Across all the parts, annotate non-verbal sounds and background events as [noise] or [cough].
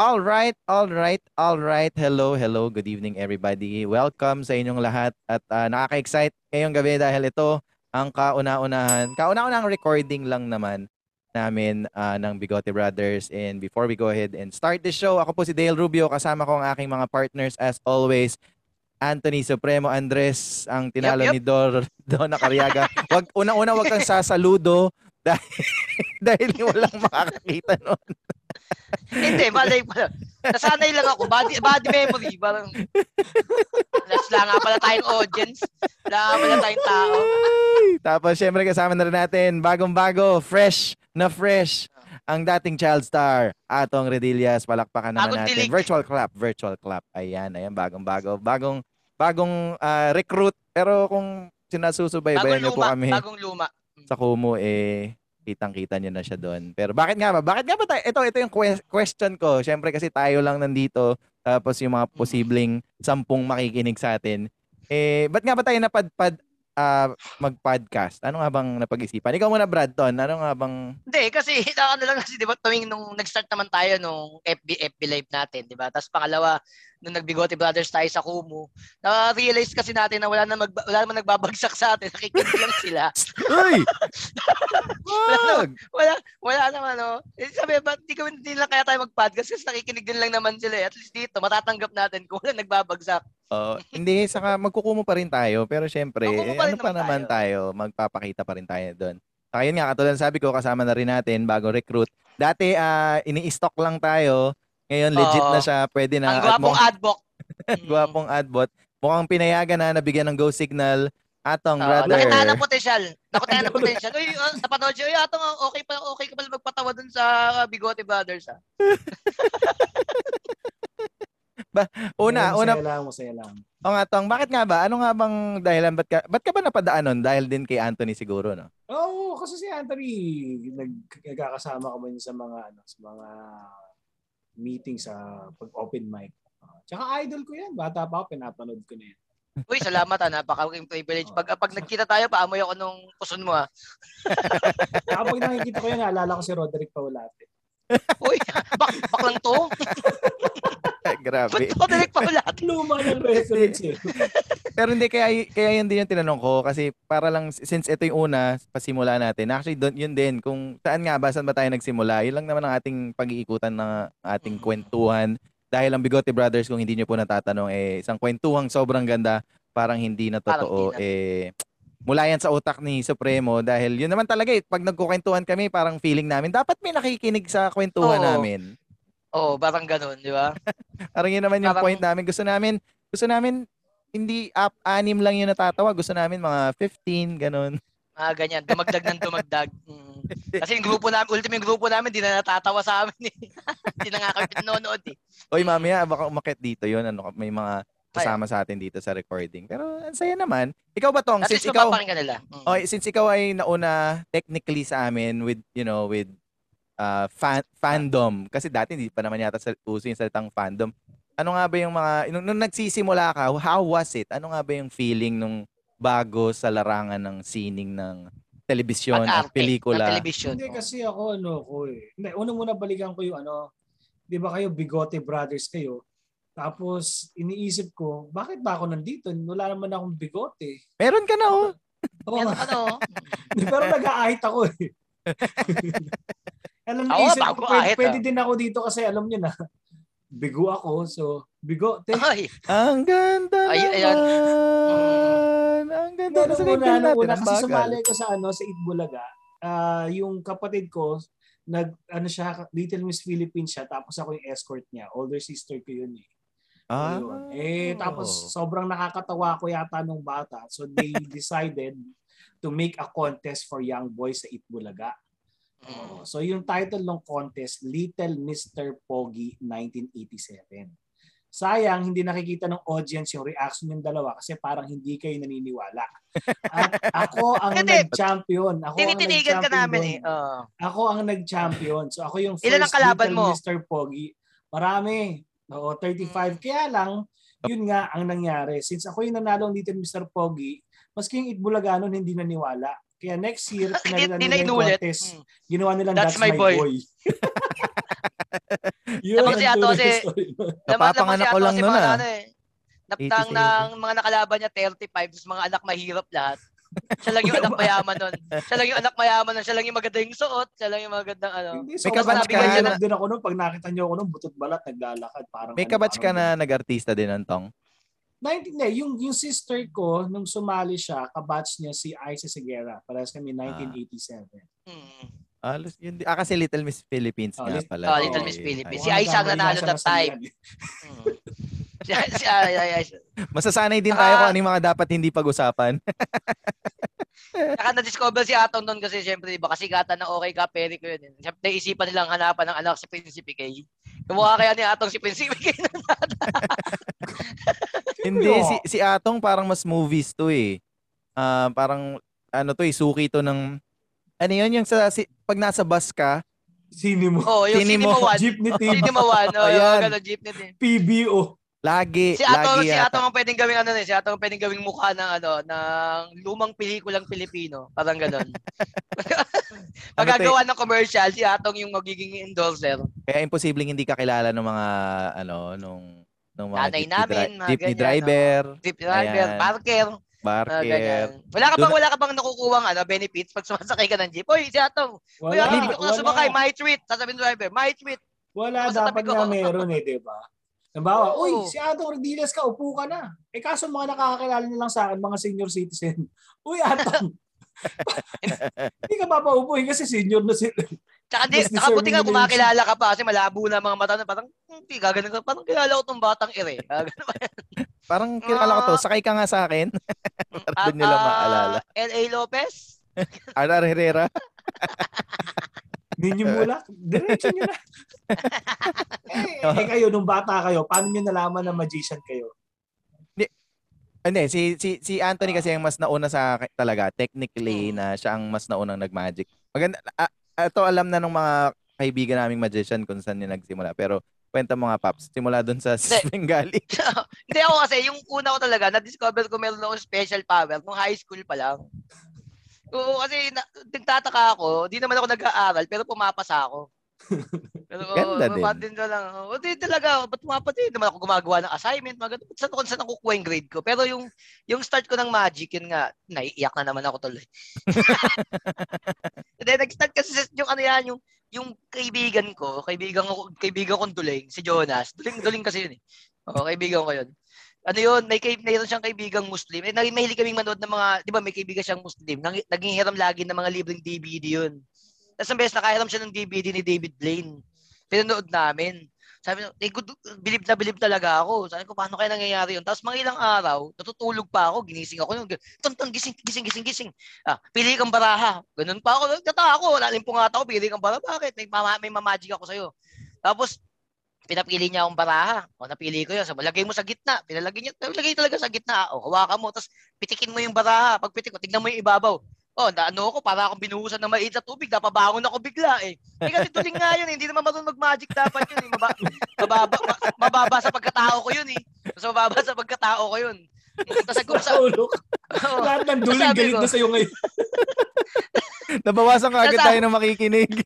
All right, all right, all right. Hello, hello. Good evening everybody. Welcome sa inyong lahat at uh, nakaka-excite ngayong gabi dahil ito ang kauna-unahan, kauna-unahang recording lang naman namin uh, ng Bigote Brothers. And before we go ahead and start the show, ako po si Dale Rubio, kasama ko ang aking mga partners as always. Anthony Supremo Andres, ang tinalo yep, yep. ni Dor Donna Cariaga. Wag una-una wag kang sasaludo [laughs] dahil dahil walang makakakita noon. Hindi, malay pa. Nasanay lang ako. Body, body memory. Parang, wala nga pala tayong audience. Wala nga pala tayong tao. Tapos, syempre, kasama na rin natin, bagong-bago, fresh na fresh, ang dating child star, Atong Redillas. Palakpakan naman Bagong natin. Tilig. Virtual clap, virtual clap. Ayan, ayan, bagong-bago. Bagong, bagong uh, recruit. Pero kung sinasusubaybayan niyo po kami bagong luma. sa Kumu, eh, kitang-kita niyo na siya doon. Pero bakit nga ba? Bakit nga ba tayo? Ito, ito yung question ko. Siyempre kasi tayo lang nandito. Tapos yung mga posibleng sampung makikinig sa atin. Eh, ba't nga ba tayo napadpad uh, mag-podcast? Ano nga bang napag-isipan? Ikaw muna, Bradton. Ano nga bang... Hindi, kasi [laughs] ano lang kasi, di ba, tuwing nung nag-start naman tayo nung FB, FB live natin, di ba? Tapos pangalawa, nung nagbigote brothers tayo sa Kumu, na-realize kasi natin na wala na mag, wala naman nagbabagsak sa atin, nakikinig lang sila. [laughs] Uy! [laughs] wala, naman, wala, wala naman, no? Eh, sabi, ba't di, kami, di lang kaya tayo mag-podcast kasi nakikinig din lang naman sila. Eh. At least dito, matatanggap natin kung wala nagbabagsak. Oh, [laughs] hindi, saka magkukumo pa rin tayo. Pero syempre, eh, ano pa naman tayo. tayo, magpapakita pa rin tayo doon. Saka yun nga, katulad sabi ko, kasama na rin natin, bago recruit. Dati, uh, ini-stock lang tayo ngayon legit na siya, pwede na. Ang gwapong adbot. [laughs] gwapong adbot. Mukhang pinayagan na nabigyan ng go signal. Atong, uh, brother. Nakita ng potential. Nakita ng [laughs] potential. Uy, uh, napanood siya. Uy, atong, okay pa, okay ka pala magpatawa dun sa Bigote Brothers, ha? Ba, una, Ayun, una. Masaya lang, masaya lang. O nga, Tong, bakit nga ba? Ano nga bang dahilan? Ba't ka, ba't ka ba napadaan nun? Dahil din kay Anthony siguro, no? Oo, oh, kasi si Anthony, nagkakasama kami sa mga, ano, sa mga meeting sa pag-open mic. Uh, tsaka idol ko yan. Bata pa ako, pinapanood ko na yan. Uy, salamat ha. Napaka-king privilege. Pag, pag nagkita tayo, paamoy ako nung puson mo [laughs] ha. Kapag nakikita ko yan, naalala ko si Roderick Paulate. [laughs] Uy, bak baklang to. Grabe. Ba't Roderick Paulate? [laughs] Luma ng reference eh. [laughs] Pero hindi, kaya, kaya yun din yung tinanong ko. Kasi para lang, since ito yung una, pasimula natin. Actually, don, yun din. Kung saan nga ba, saan ba tayo nagsimula? Yun lang naman ang ating pag-iikutan ng ating mm. kwentuhan. Dahil ang Bigote Brothers, kung hindi nyo po natatanong, eh, isang kwentuhang sobrang ganda, parang hindi na totoo. Hindi na. Eh, mula yan sa utak ni Supremo dahil yun naman talaga eh, pag nagkukwentuhan kami, parang feeling namin, dapat may nakikinig sa kwentuhan Oo. namin. Oo, parang ganun, di ba? [laughs] parang yun naman yung parang... point namin. Gusto namin, gusto namin hindi up anim lang yung natatawa. Gusto namin mga 15, ganun. Ah, ganyan. Dumagdag ng dumagdag. [laughs] Mm. Kasi yung grupo namin, ultimo yung grupo namin, di na natatawa sa amin. Eh. [laughs] Hindi na nga kami nanonood eh. Oy, mamaya, baka umakit dito yon Ano, may mga kasama sa atin dito sa recording. Pero ang saya naman. Ikaw ba tong since ikaw nila. Mm. Oh, since ikaw ay nauna technically sa amin with you know with uh, fan, fandom kasi dati hindi pa naman yata sa uso yung salitang fandom. Ano nga ba yung mga, nung, nung nagsisimula ka, how was it? Ano nga ba yung feeling nung bago sa larangan ng sining ng telebisyon at pelikula? Ng television. Hindi kasi ako ano ko eh. Hindi, una muna balikan ko yung ano, di ba kayo Bigote Brothers kayo? Tapos iniisip ko, bakit ba ako nandito? Wala naman akong bigote. Meron ka na oh. Oo. Meron ka na oh. [laughs] Pero nag-aahit ako eh. alam niyo, isip ko, pwede, pwede din ako dito kasi alam niyo na, [laughs] bigo ako. So, bigo. Te. Ay. Ang ganda Ay, naman. Ayan. Ang ganda na sa una, natin. Una, kasi sumali ko sa, ano, sa Itbulaga. Uh, yung kapatid ko, nag, ano siya, Little Miss Philippines siya, tapos ako yung escort niya. Older sister ko yun eh. Ah. Ayun. Eh, tapos sobrang nakakatawa ko yata nung bata. So they [laughs] decided to make a contest for young boys sa Itbulaga. Oh, so yung title ng contest, Little Mr. Pogi 1987. Sayang, hindi nakikita ng audience yung reaction ng dalawa kasi parang hindi kayo naniniwala. At [laughs] ako ang nag-champion. Ako ang nag-champion ka namin eh. Uh. Ako ang nag-champion. So ako yung first Ilan ang kalaban Little mo? Mr. Pogi. Marami. Oo, 35. Hmm. Kaya lang, yun nga ang nangyari. Since ako yung nanalo ng Little Mr. Pogi, maski yung Itbulaganon hindi naniwala. Kaya next year, pinalitan nila yung contest. Hmm. Ginawa nilang That's, That's My, my Boy. boy. [laughs] Yun Tapos si Ato story. Napapanganak ko lang nun, ah. Ano, eh. Naptang 87. ng mga nakalaban niya 35, tapos mga anak mahirap lahat. Siya lang yung anak mayaman nun. Siya lang yung anak mayaman nun. Siya lang yung magandang suot. Siya lang yung magandang ano. Hindi, May so, kabatch ka niya na- lang din ako nun. Pag nakita niyo ako nun, butot balat, naglalakad. Parang, May ano, kabatch ka na nag-artista din, Antong? 19, hindi, yung, yung sister ko, nung sumali siya, kabatch niya si Isis Seguera. Parehas kami 1987. Hmm. Ah, yun, ah, kasi Little Miss Philippines Oh, nga pala. oh, Little Eh, Miss Philippines. ay. Si Aiza ang nanalo that ng [laughs] ay, ay, ay. Masasanay din tayo Ah. kung ano yung mga dapat hindi pag-usapan. [laughs] Saka na-discover si Atong doon kasi syempre, di ba, kasi kata na okay ka, peri ko yun. Syempre, naisipan nilang hanapan ng anak si Prinsipe Kay. Kumukha kaya ni Atong si Prinsipe Kay. [laughs] hindi, Oo. si, si Atong parang mas movies to eh. Ah, parang, ano to eh, suki to ng, ano yun, yung sa, si, pag nasa bus ka. Oo, oh, yung Sini mo, Cinema One. Jeepney team. Cinema One. Oo, Ayan. yung gano'n, jeepney din. PBO. Lagi, Si Atong, lagi si. Atong ang pwedeng gawing ano eh, si Atong ang pwedeng gawing mukha ng ano, ng lumang pelikulang Pilipino. Parang gano'n. [laughs] Ano Magagawa ng commercial, si Atong yung magiging endorser. Kaya imposibleng hindi ka kilala ng mga, ano, nung, nung mga Nanay jeepney, namin, dri- mga jeepney ganyan, driver, Jeep driver, Ayan. parker, barker. ganyan. Wala ka bang, wala ka bang nakukuwang ano, benefits pag sumasakay ka ng jeep? Oy, si Atong, Uy, Wala, hindi ko na sumakay, my treat. Sasabihin ng driver, my treat. Wala, dapat nga meron eh, di ba? Nabawa, Oo. uy, si Atong Rediles ka, upo ka na. Eh kaso mga nakakakilala niyo lang sa akin, mga senior citizen. [laughs] Uy, Atong, [laughs] hindi ka papaupuhin kasi senior na sila. Tsaka di, tsaka buti nga kumakilala ka pa kasi malabo na mga mata na parang, hindi, gaganon ka. Parang kilala ko tong batang ire. Gaganon pa. [laughs] Parang kilala ko to, Ah. sakay ka nga sa akin. Para At, doon nila ah, maalala. L.A. Lopez? Arar Herrera. Ninyo mula, diretso nyo na. eh, [laughs] eh, kayo, nung bata kayo, paano nyo nalaman na magician kayo? Hindi, si, si, si Anthony kasi ang mas nauna sa akin talaga. Technically, Hmm. na siya ang mas naunang nag-magic. Maganda, ah, ito alam na ng mga kaibigan naming magician kung saan niya nagsimula. Pero kwenta mo nga, Paps. Simula doon sa Hindi. [laughs] Bengali. [laughs] Hindi ako kasi, yung una ko talaga, na-discover ko meron ako special power nung high school pa lang. Oo, kasi na, nagtataka ako, di naman ako nag-aaral, pero pumapasa ako. [laughs] Pero, Ganda oo, din. ba't din lang. Oo, di talaga, ba't pumapasa? Di naman ako gumagawa ng assignment, mga ganun. Saan ako, saan ako kukuha yung grade ko? Pero yung, yung start ko ng magic, yun nga, naiiyak na naman ako tuloy. [laughs] Then, nag-start kasi yung ano yan, yung, yung kaibigan ko, kaibigan ko, kaibigan kong duling, si Jonas. Duling, duling kasi yun eh. Oo, kaibigan ko yun. Ano yun, may kay mayroon siyang kaibigang Muslim. Eh, mahilig kaming manood ng mga, di ba may kaibigan siyang Muslim. Nang, naging hiram lagi ng mga libreng DVD yun. Tapos ang beses nakahiram siya ng DVD ni David Blaine. Pinanood namin. Sabi niya, eh, good, bilib na bilib talaga ako. Sabi ko, paano kaya nangyayari yun? Tapos mga ilang araw, natutulog pa ako, ginising ako. Tonton, gising, gising, gising, gising. Ah, pili kang baraha. Ganun pa ako. Nata ako, lalim po nga ako, pili kang baraha. Bakit? May, mama, may mamagic ako sa'yo. Tapos, pinapili niya akong baraha. O, napili ko yun. Sabi, lagay mo sa gitna. Pinalagay niya, lagay talaga sa gitna. O, hawakan mo. Tapos, pitikin mo yung baraha. Pag pitik ko, tignan mo yung ibabaw. Oh, na ano ako, para akong binuhusan ng maiit sa tubig, napabangon ako bigla eh. Eh kasi tuling nga yun, eh. hindi naman marunong mag-magic dapat yun. Eh. Maba, mababa, ma- mababa sa pagkatao ko yun eh. Mas mababa sa pagkatao ko yun. Tapos kung [laughs] sa... Oo. Lahat ng duling galit ko. na sa'yo ngayon. [laughs] Nabawasan ka agad tayo ng makikinig. [laughs]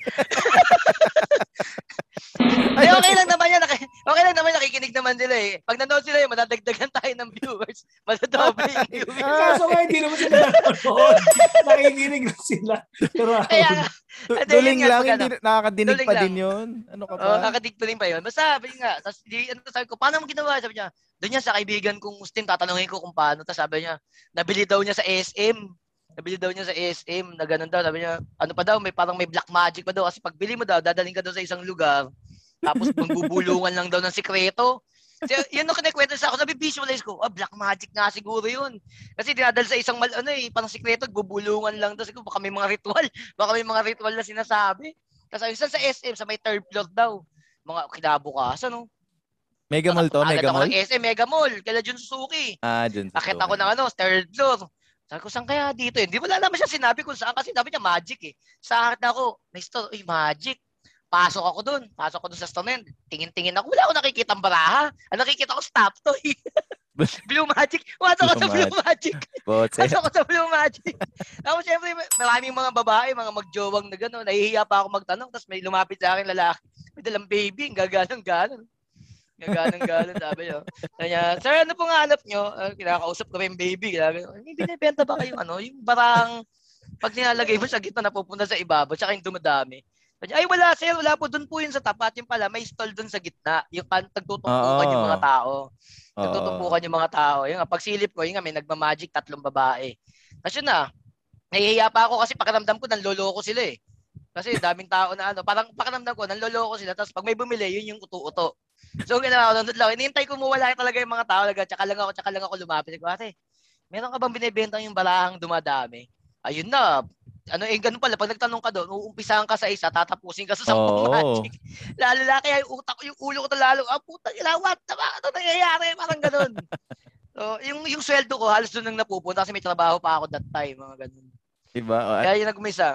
[laughs] Ay, okay lang naman yan. Okay lang naman, nakikinig naman sila eh. Pag nanood sila eh, madadagdagan tayo ng viewers. [laughs] Madadoble yung viewers. Kaso nga, hindi naman sila nanonood. [laughs] Nakikinig na sila. Pero, Kaya Ano, Duling yun nga, lang, hindi nakakadinig Duling pa lang. din yun. Ano ka oh, ba? nakadig pa pa yun. Basta, sabi nga, tapos di, ano, sabi ko, paano mo ginawa? Sabi niya, doon yan sa kaibigan kong Muslim, tatanungin ko kung paano. Tapos sabi niya, nabili daw niya sa SM. Nabili daw niya sa SM, na ganun daw. Sabi niya, ano pa daw, may parang may black magic pa daw. Kasi pag bili mo daw, dadaling ka daw sa isang lugar. Tapos [laughs] magbubulungan lang daw ng sikreto. So, yun ang kinikwento sa ako. Sabi, visualize ko, ah, black magic nga siguro yun. Kasi dinadal sa isang, mal, ano eh, parang sikreto, bubulungan lang daw. Siguro, baka may mga ritual. [laughs] Baka may mga ritual na sinasabi. Tapos saan sa SM, sa may third floor daw. Mga kinabukasan, no? Mega Mall to? Mega Mall? SM, Mega Mall. Kala Jun Suzuki. Ah, dun sa Akit ako ng ano, third floor. Sabi ko, saan kaya dito? Hindi wala naman siya sinabi kung saan kasi sabi niya magic eh. Sa akin ako, may store, uy, magic. Pasok ako doon. Pasok ako doon sa store na. Tingin-tingin ako. Wala ako nakikita baraha. Ang nakikita ko stop toy. [laughs] Blue Magic. Pasok ako sa Blue Magic. Pasok ako sa Blue Magic. Tapos syempre, maraming mga babae, mga magjowang na gano'n. Nahihiya pa ako magtanong. Tapos may lumapit sa akin lalaki. may dalang baby, gaganong-ganon. Gaganong-ganon, sabi niya. Sabi niya, sir, ano pong hanap nyo? Uh, kinakausap ko yung baby. Sabi niya, may binibenta ba kayong ano? Yung barang, pag nilalagay mo sa gitna, napupunta sa ibabaw, tsaka yung dumadami. Sabi niya, ay wala sir, wala po. Doon po yun sa tapat. Yung pala, may stall doon sa gitna. Yung pan, tagtutumpukan yung mga tao. Nagtutumpukan yung mga tao. Yung nga, pagsilip ko, yung nga, may nagmamagic, tatlong babae. Yun na, nahihiya pa ako kasi pakiramdam ko, nanloloko sila eh. Kasi daming tao na ano, parang pakiramdam ko, nanloloko sila. Tapos pag may bumili, yun yung uto-uto. So, ginawa ko, nandun lang. Hinihintay ko mawala talaga yung mga tao. Laga, tsaka lang ako, tsaka lang ako lumapit. Ko, ate, meron ka bang binibenta yung balahang dumadami? Ayun na. Ano, eh, ganun pala. Pag nagtanong ka doon, uumpisahan ka sa isa, tatapusin ka sa sampung Oo. magic. Lalo na kaya yung utak ko, yung ulo ko to lalo, ah, puta, ila, what? Tama, ano nangyayari? Parang ganun. so, yung, yung sweldo ko, halos doon nang napupunta kasi may trabaho pa ako that time, mga ganun. Diba? O, at- Kaya yung nag-umisa.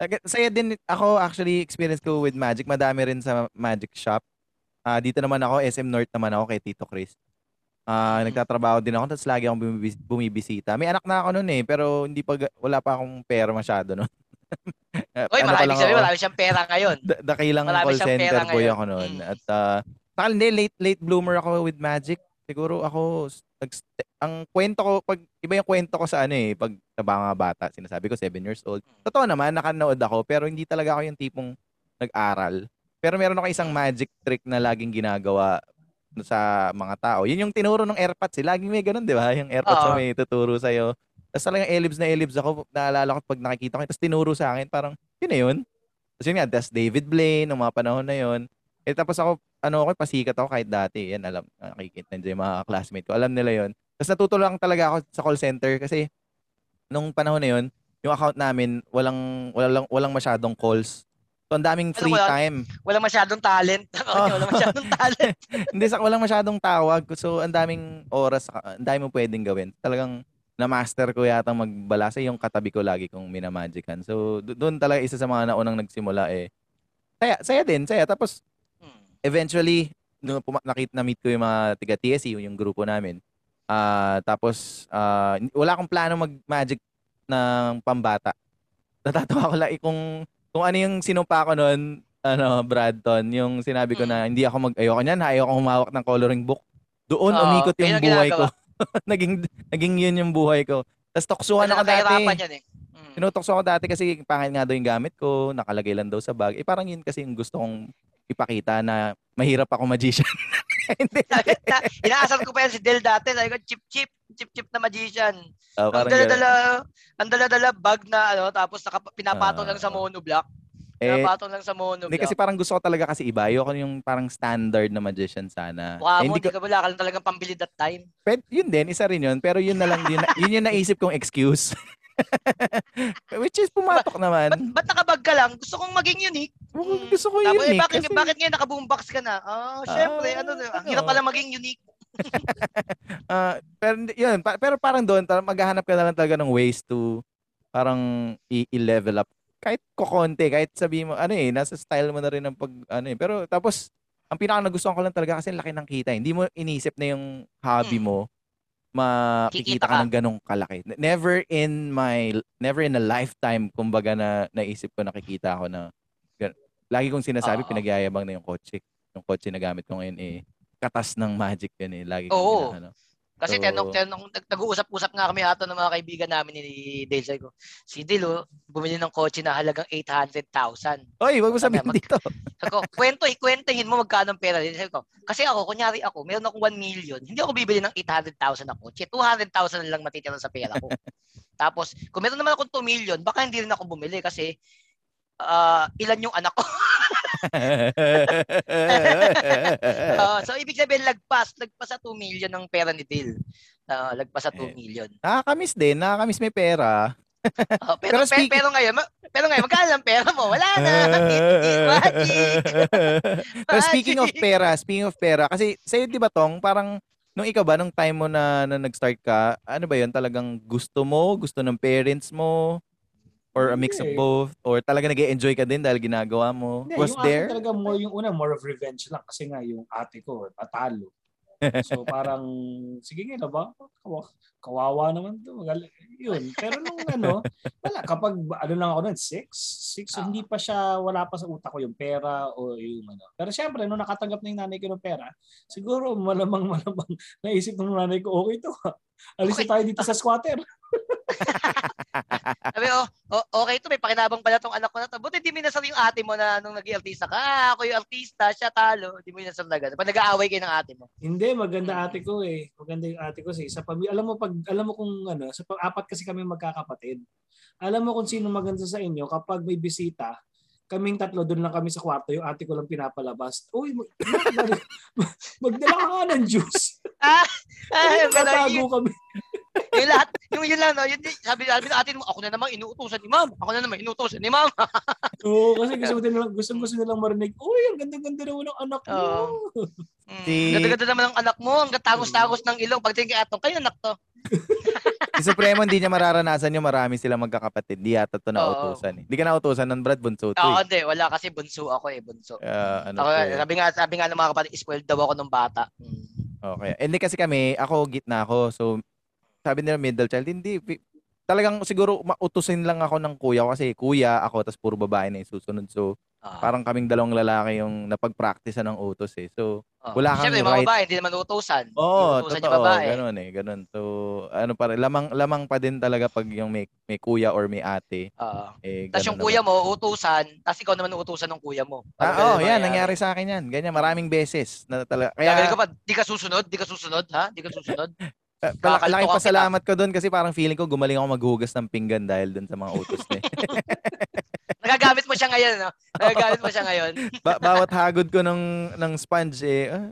Ag- Saya din ako actually experience ko with Magic. Madami rin sa Magic Shop. Ah, dito naman ako, SM North naman ako kay Tito Chris. Ah, Mm. nagtatrabaho din ako tapos lagi akong bumibis- bumibisita. May anak na ako noon eh, pero hindi pa wala pa akong pera masyado noon. Oy, [laughs] Ano marami sabi, marami siyang pera ngayon. da- dakilang marami call center boy ako noon. Mm. At ah, saka hindi late late bloomer ako with Magic. Siguro ako nag- ang kwento ko pag iba yung kwento ko sa ano eh, pag sa mga bata, sinasabi ko 7 years old. Totoo naman nakanood ako pero hindi talaga ako yung tipong nag-aral. Pero meron ako isang magic trick na laging ginagawa sa mga tao. Yun yung tinuro ng airpods. Eh. Laging may ganun, di ba? Yung airpods Oo. na may tuturo sa'yo. Tapos talagang elibs na elibs ako. Naalala ko pag nakikita ko. yun, Tapos tinuro sa akin. Parang, yun na yun. Tapos yun nga, that's David Blaine, ng mga panahon na yun. Eh tapos ako, ano ako, pasikat ako kahit dati. Yan, alam, nakikita nandiyan yung mga classmate ko. Alam nila yun. Tapos natuto lang talaga ako sa call center kasi nung panahon na yun, yung account namin, walang, walang, walang masyadong calls. So, ang daming Ano, free wala- time. Wala masyadong talent. [laughs] Wala masyadong talent. [laughs] Hindi sa walang masyadong tawag. So, ang daming oras, ang dami mo pwedeng gawin. Talagang na-master ko yata magbala sa yung katabi ko lagi kong minamagican. So, do- doon talaga isa sa mga naunang nagsimula eh. Saya, saya din, saya. Tapos, Hmm. eventually, nung puma- nakita na meet ko yung mga tiga TSC, yung, grupo namin. Ah, tapos ah, wala akong plano mag-magic ng pambata. Natatawa ko lang eh, kung kung ano yung sinumpa ko noon, ano, Bradton, yung sinabi ko na hindi ako mag ayoko niyan, ayoko humawak ng coloring book. Doon Oo, umikot yun yung ang buhay ko. ginagawa. [laughs] naging naging yun yung buhay ko. Tapos toksuhan ako Ano dati. kahirapan yan eh. Hmm. Tinutokso ako dati kasi pangit nga daw yung gamit ko, nakalagay lang daw sa bag. Eh parang yun kasi yung gusto kong ipakita na mahirap ako magician. [laughs] [laughs] Hindi. Na- Inaasar ko pa yan si Del dati. Sabi ko, chip chip, chip chip na magician. Oh, Ang dala-dala, ang dala-dala bag na ano, tapos naka, pinapatong Ah. lang sa monoblock. Eh, Pinapatong lang sa hindi monoblock. kasi parang gusto ko talaga kasi iba. Ayoko yung parang standard na magician sana. Mukha Eh, mo, hindi ko, hindi ka wala ka lang talagang pambili that time. pwede, yun din, isa rin yun. Pero yun na lang, yun, yun yung naisip kong excuse. [laughs] Which is pumatok naman. Ba't, ba't nakabag ka lang? Gusto kong maging unique. Oo, Gusto ko Tapos, yun eh, eh. bakit, kasi- bakit ngayon nakaboombox ka na? Ah, syempre, Ah, ano, ang hirap pala maging unique. [laughs] Ah, pero yun, pa- pero parang doon tal- maghahanap ka na lang talaga ng ways to parang i-level up kahit kokonti, kahit sabi mo ano eh, nasa style mo na rin ng pag ano eh. Pero tapos ang pinaka nagustuhan ko lang talaga kasi laki ng kita. eh. Hindi mo inisip na yung hobby Hmm. mo makikita Kikita ka ka. ng ganong kalaki. Never in my never in a lifetime kumbaga na naisip ko nakikita ako na lagi kong sinasabi Oo. pinagyayabang na yung kotse. Yung kotse na gamit ko ngayon eh katas ng magic yun eh. Lagi kong Oo. ano. Kasi So- tinanong, nag- nag-uusap-usap nga kami ato ng mga kaibigan namin ni Dale. Sabi ko, si Dale, oh, bumili ng kotse na halagang 800,000. Oy, wag mo Sabi, sabihin mag- dito. Sabi ko, kwento, ikwentahin mo magkano ang pera. Sabi ko, kasi ako, kunyari ako, meron akong 1 million. Hindi ako bibili ng 800,000 na kotse. 200,000 na lang matitira sa pera ko. [laughs] Tapos, kung meron naman akong 2 million, baka hindi rin ako bumili kasi ah, ilan yung anak ko. [laughs] Ah, so, ibig sabihin, lagpas. Lagpas sa 2 million ng pera ni Dale. Ah, lagpas sa 2 Eh, million. nakakamiss din, nakakamiss may pera. Oh, pero, Pero speaking- pero ngayon, ma- pero ngayon, magkano ang pera mo? Wala na. [laughs] Magic. Pero speaking of Magic. pera, speaking of pera, kasi sa'yo di ba tong, parang nung ikaw ba, nung time mo na, na nag-start ka, ano ba yun, talagang gusto mo, gusto ng parents mo, or a mix of Hindi. both, or talaga nag enjoy ka din dahil ginagawa mo? Hindi, Was yung there? akin talaga more yung una, more of revenge lang. Kasi nga yung ate ko, patalo. So [laughs] parang, sige nga ba? Kawa- Kawawa naman to. Yun. Pero nung ano, wala. Kapag ano lang ako nun, six? Six, Ah. hindi pa siya, wala pa sa utak ko yung pera o yung ano. Pero syempre, nung nakatanggap na yung nanay ko ng pera, siguro malamang [laughs] malamang naisip ng nanay ko, okay to. Alis Okay. tayo dito sa squatter. Sabi, oh, oh, okay to, may pakinabang pala tong anak ko na to. Buti di minasal yung ate mo na nung naging artista ka. Ah, ako yung artista, siya talo. Di mo minasal na gano'n. Pag nag-aaway kayo ng ate mo. Hindi, maganda ate ko eh. Maganda yung ate ko eh. Sa pamilya, alam mo pag alam mo kung ano, sa pag apat kasi kami magkakapatid. Alam mo kung sino maganda sa inyo kapag may bisita, kaming tatlo doon lang kami sa kwarto, yung ate ko lang pinapalabas. Uy, mag- mag- magdala ka ng juice. Ah, [laughs] gano'n. Nagtatago Yung, kami. [laughs] yung lahat, yung yun lang, no? Yun, yun, sabi, sabi ng ate mo, ako na naman inuutosan ni ma'am. Ako na naman inuutosan ni ma'am. [laughs] Oo, kasi gusto nila gusto gusto nilang marinig, "Uy, ang ganda-ganda naman ng anak mo." Mm, Si- Ganda-ganda naman ng anak mo. Ang tagos-tagos ng ilong. Pagtingin kay Atong, kayo anak to. Si Supremo hindi niya mararanasan yung marami silang magkakapatid. Di yata to nautusan eh. Hindi ka nautusan ng Brad Bunso to Oo, eh. hindi. Wala kasi bunso ako eh. Bunso. Kaya, ano Ako, sabi nga, sabi nga ng mga kapatid, spoiled daw ako nung bata. Mm. Okay. Hindi kasi kami, ako gitna ako. So, sabi nila middle child, hindi. Talagang siguro mautusin lang ako ng kuya ko kasi kuya ako, tapos puro babae na yung susunod. So, Ah. parang kaming dalawang lalaki yung napag-practice ng utos eh. So, Oo. wala kang Siyempre, mga right- babae, hindi naman utusan. Oo, Inuutusan totoo. yung babae. Ganun eh, ganun. So, ano pa rin, lamang, lamang pa din talaga pag yung may, may kuya or may ate. Oo. Eh, Tapos yung kuya naman. mo, utusan. Tapos ikaw naman utusan ng kuya mo. Ah, Parang oh, ganun yan, nangyari sa akin yan. Ganyan, maraming beses. Na talaga. Kaya, Kaya, ka pa, di ka susunod? Di ka susunod, ha? Di ka susunod? [laughs] uh, laking pasalamat ko doon kasi parang feeling ko gumaling ako maghugas ng pinggan dahil doon sa mga utos niya. [laughs] Nagagamit mo siya ngayon, no? Nagagamit mo siya ngayon. [laughs] ba- bawat hagod ko ng, ng sponge, eh, ah,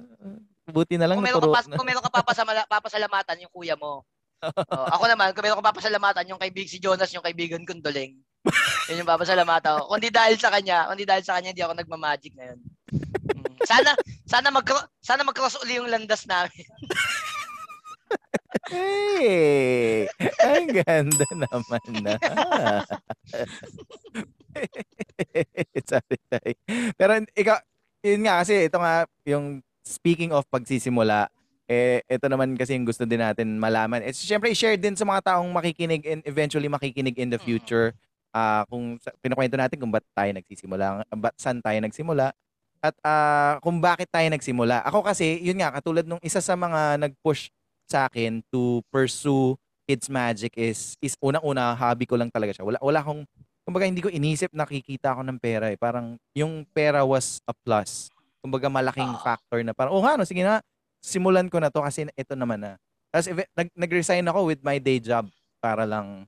buti na lang Kung meron ka, naturo. pas, kung meron ka papasamala, papasalamatan yung kuya mo. [laughs] Oh, ako naman, kung meron ka papasalamatan yung kaibig si Jonas, yung kaibigan kong Doleng. Yun yung papasalamatan ko. Kung di dahil sa kanya, kung di dahil sa kanya, hindi ako nagmamagic ngayon. Mm. Sana, sana mag sana mag-cross uli yung landas namin. [laughs] Hey! Ang ganda naman na. [laughs] Sorry, sorry. Pero ikaw, yun nga kasi ito nga yung speaking of pagsisimula, eh ito naman kasi yung gusto din natin malaman. It's syempre i-share din sa mga taong makikinig and eventually makikinig in the future. Ah, kung pinukwento natin kung ba't tayo nagsisimula, ba't saan tayo nagsimula at ah, kung bakit tayo nagsimula. Ako kasi, yun nga katulad nung isa sa mga nag-push sa akin to pursue kids magic is is unang-una hobby ko lang talaga siya. Wala wala akong kumbaga hindi ko inisip nakikita ako ng pera eh. Parang yung pera was a plus. Kumbaga malaking Ah. factor na parang oh nga no sige na simulan ko na to kasi ito naman na. Tapos nag, nag-resign ako with my day job para lang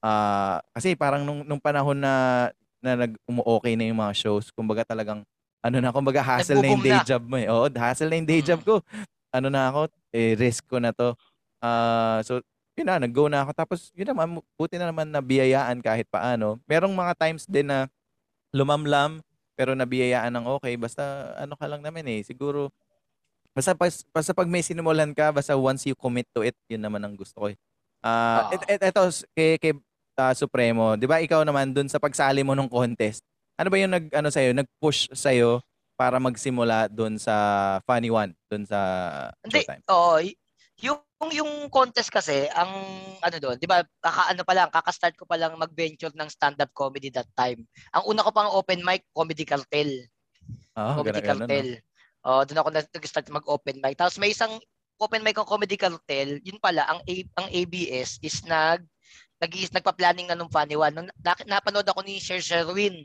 ah kasi parang nung nung panahon na na nag umu-okay na yung mga shows, kumbaga talagang ano na, kumbaga hassle na yung day na. job mo eh. Oo, hassle na yung day job ko. Ano na ako, eh, risk ko na to. Ah, so yun na, nag-go na ako. Tapos yun naman, buti na naman na biyayaan kahit paano. Merong mga times din na lumamlam, pero nabiyayaan ng okay. Basta ano ka lang naman eh, siguro, basta, pas, basta pag may sinimulan ka, basta once you commit to it, yun naman ang gusto ko eh. Ah, Oo. et, et, eto, kay, kay ah, Supremo, di ba ikaw naman dun sa pagsali mo nung contest, ano ba yung nag, ano sa'yo, nag-push sa'yo para magsimula dun sa Funny One, dun sa Showtime? oo. y- yung, yung contest kasi, ang ano doon, di ba, kaka, ano pa lang, kakastart ko pa lang mag-venture ng stand-up comedy that time. Ang una ko pang open mic, Comedy Cartel. Ah, comedy ganun, ganun, no? Cartel. Oh, doon ako nag-start mag-open mic. Tapos may isang open mic ng Comedy Cartel, yun pala, ang, A, ang ABS is nag, nag nagpa-planning na nung Funny One. Nung, na, napanood ako ni Sir Sherwin.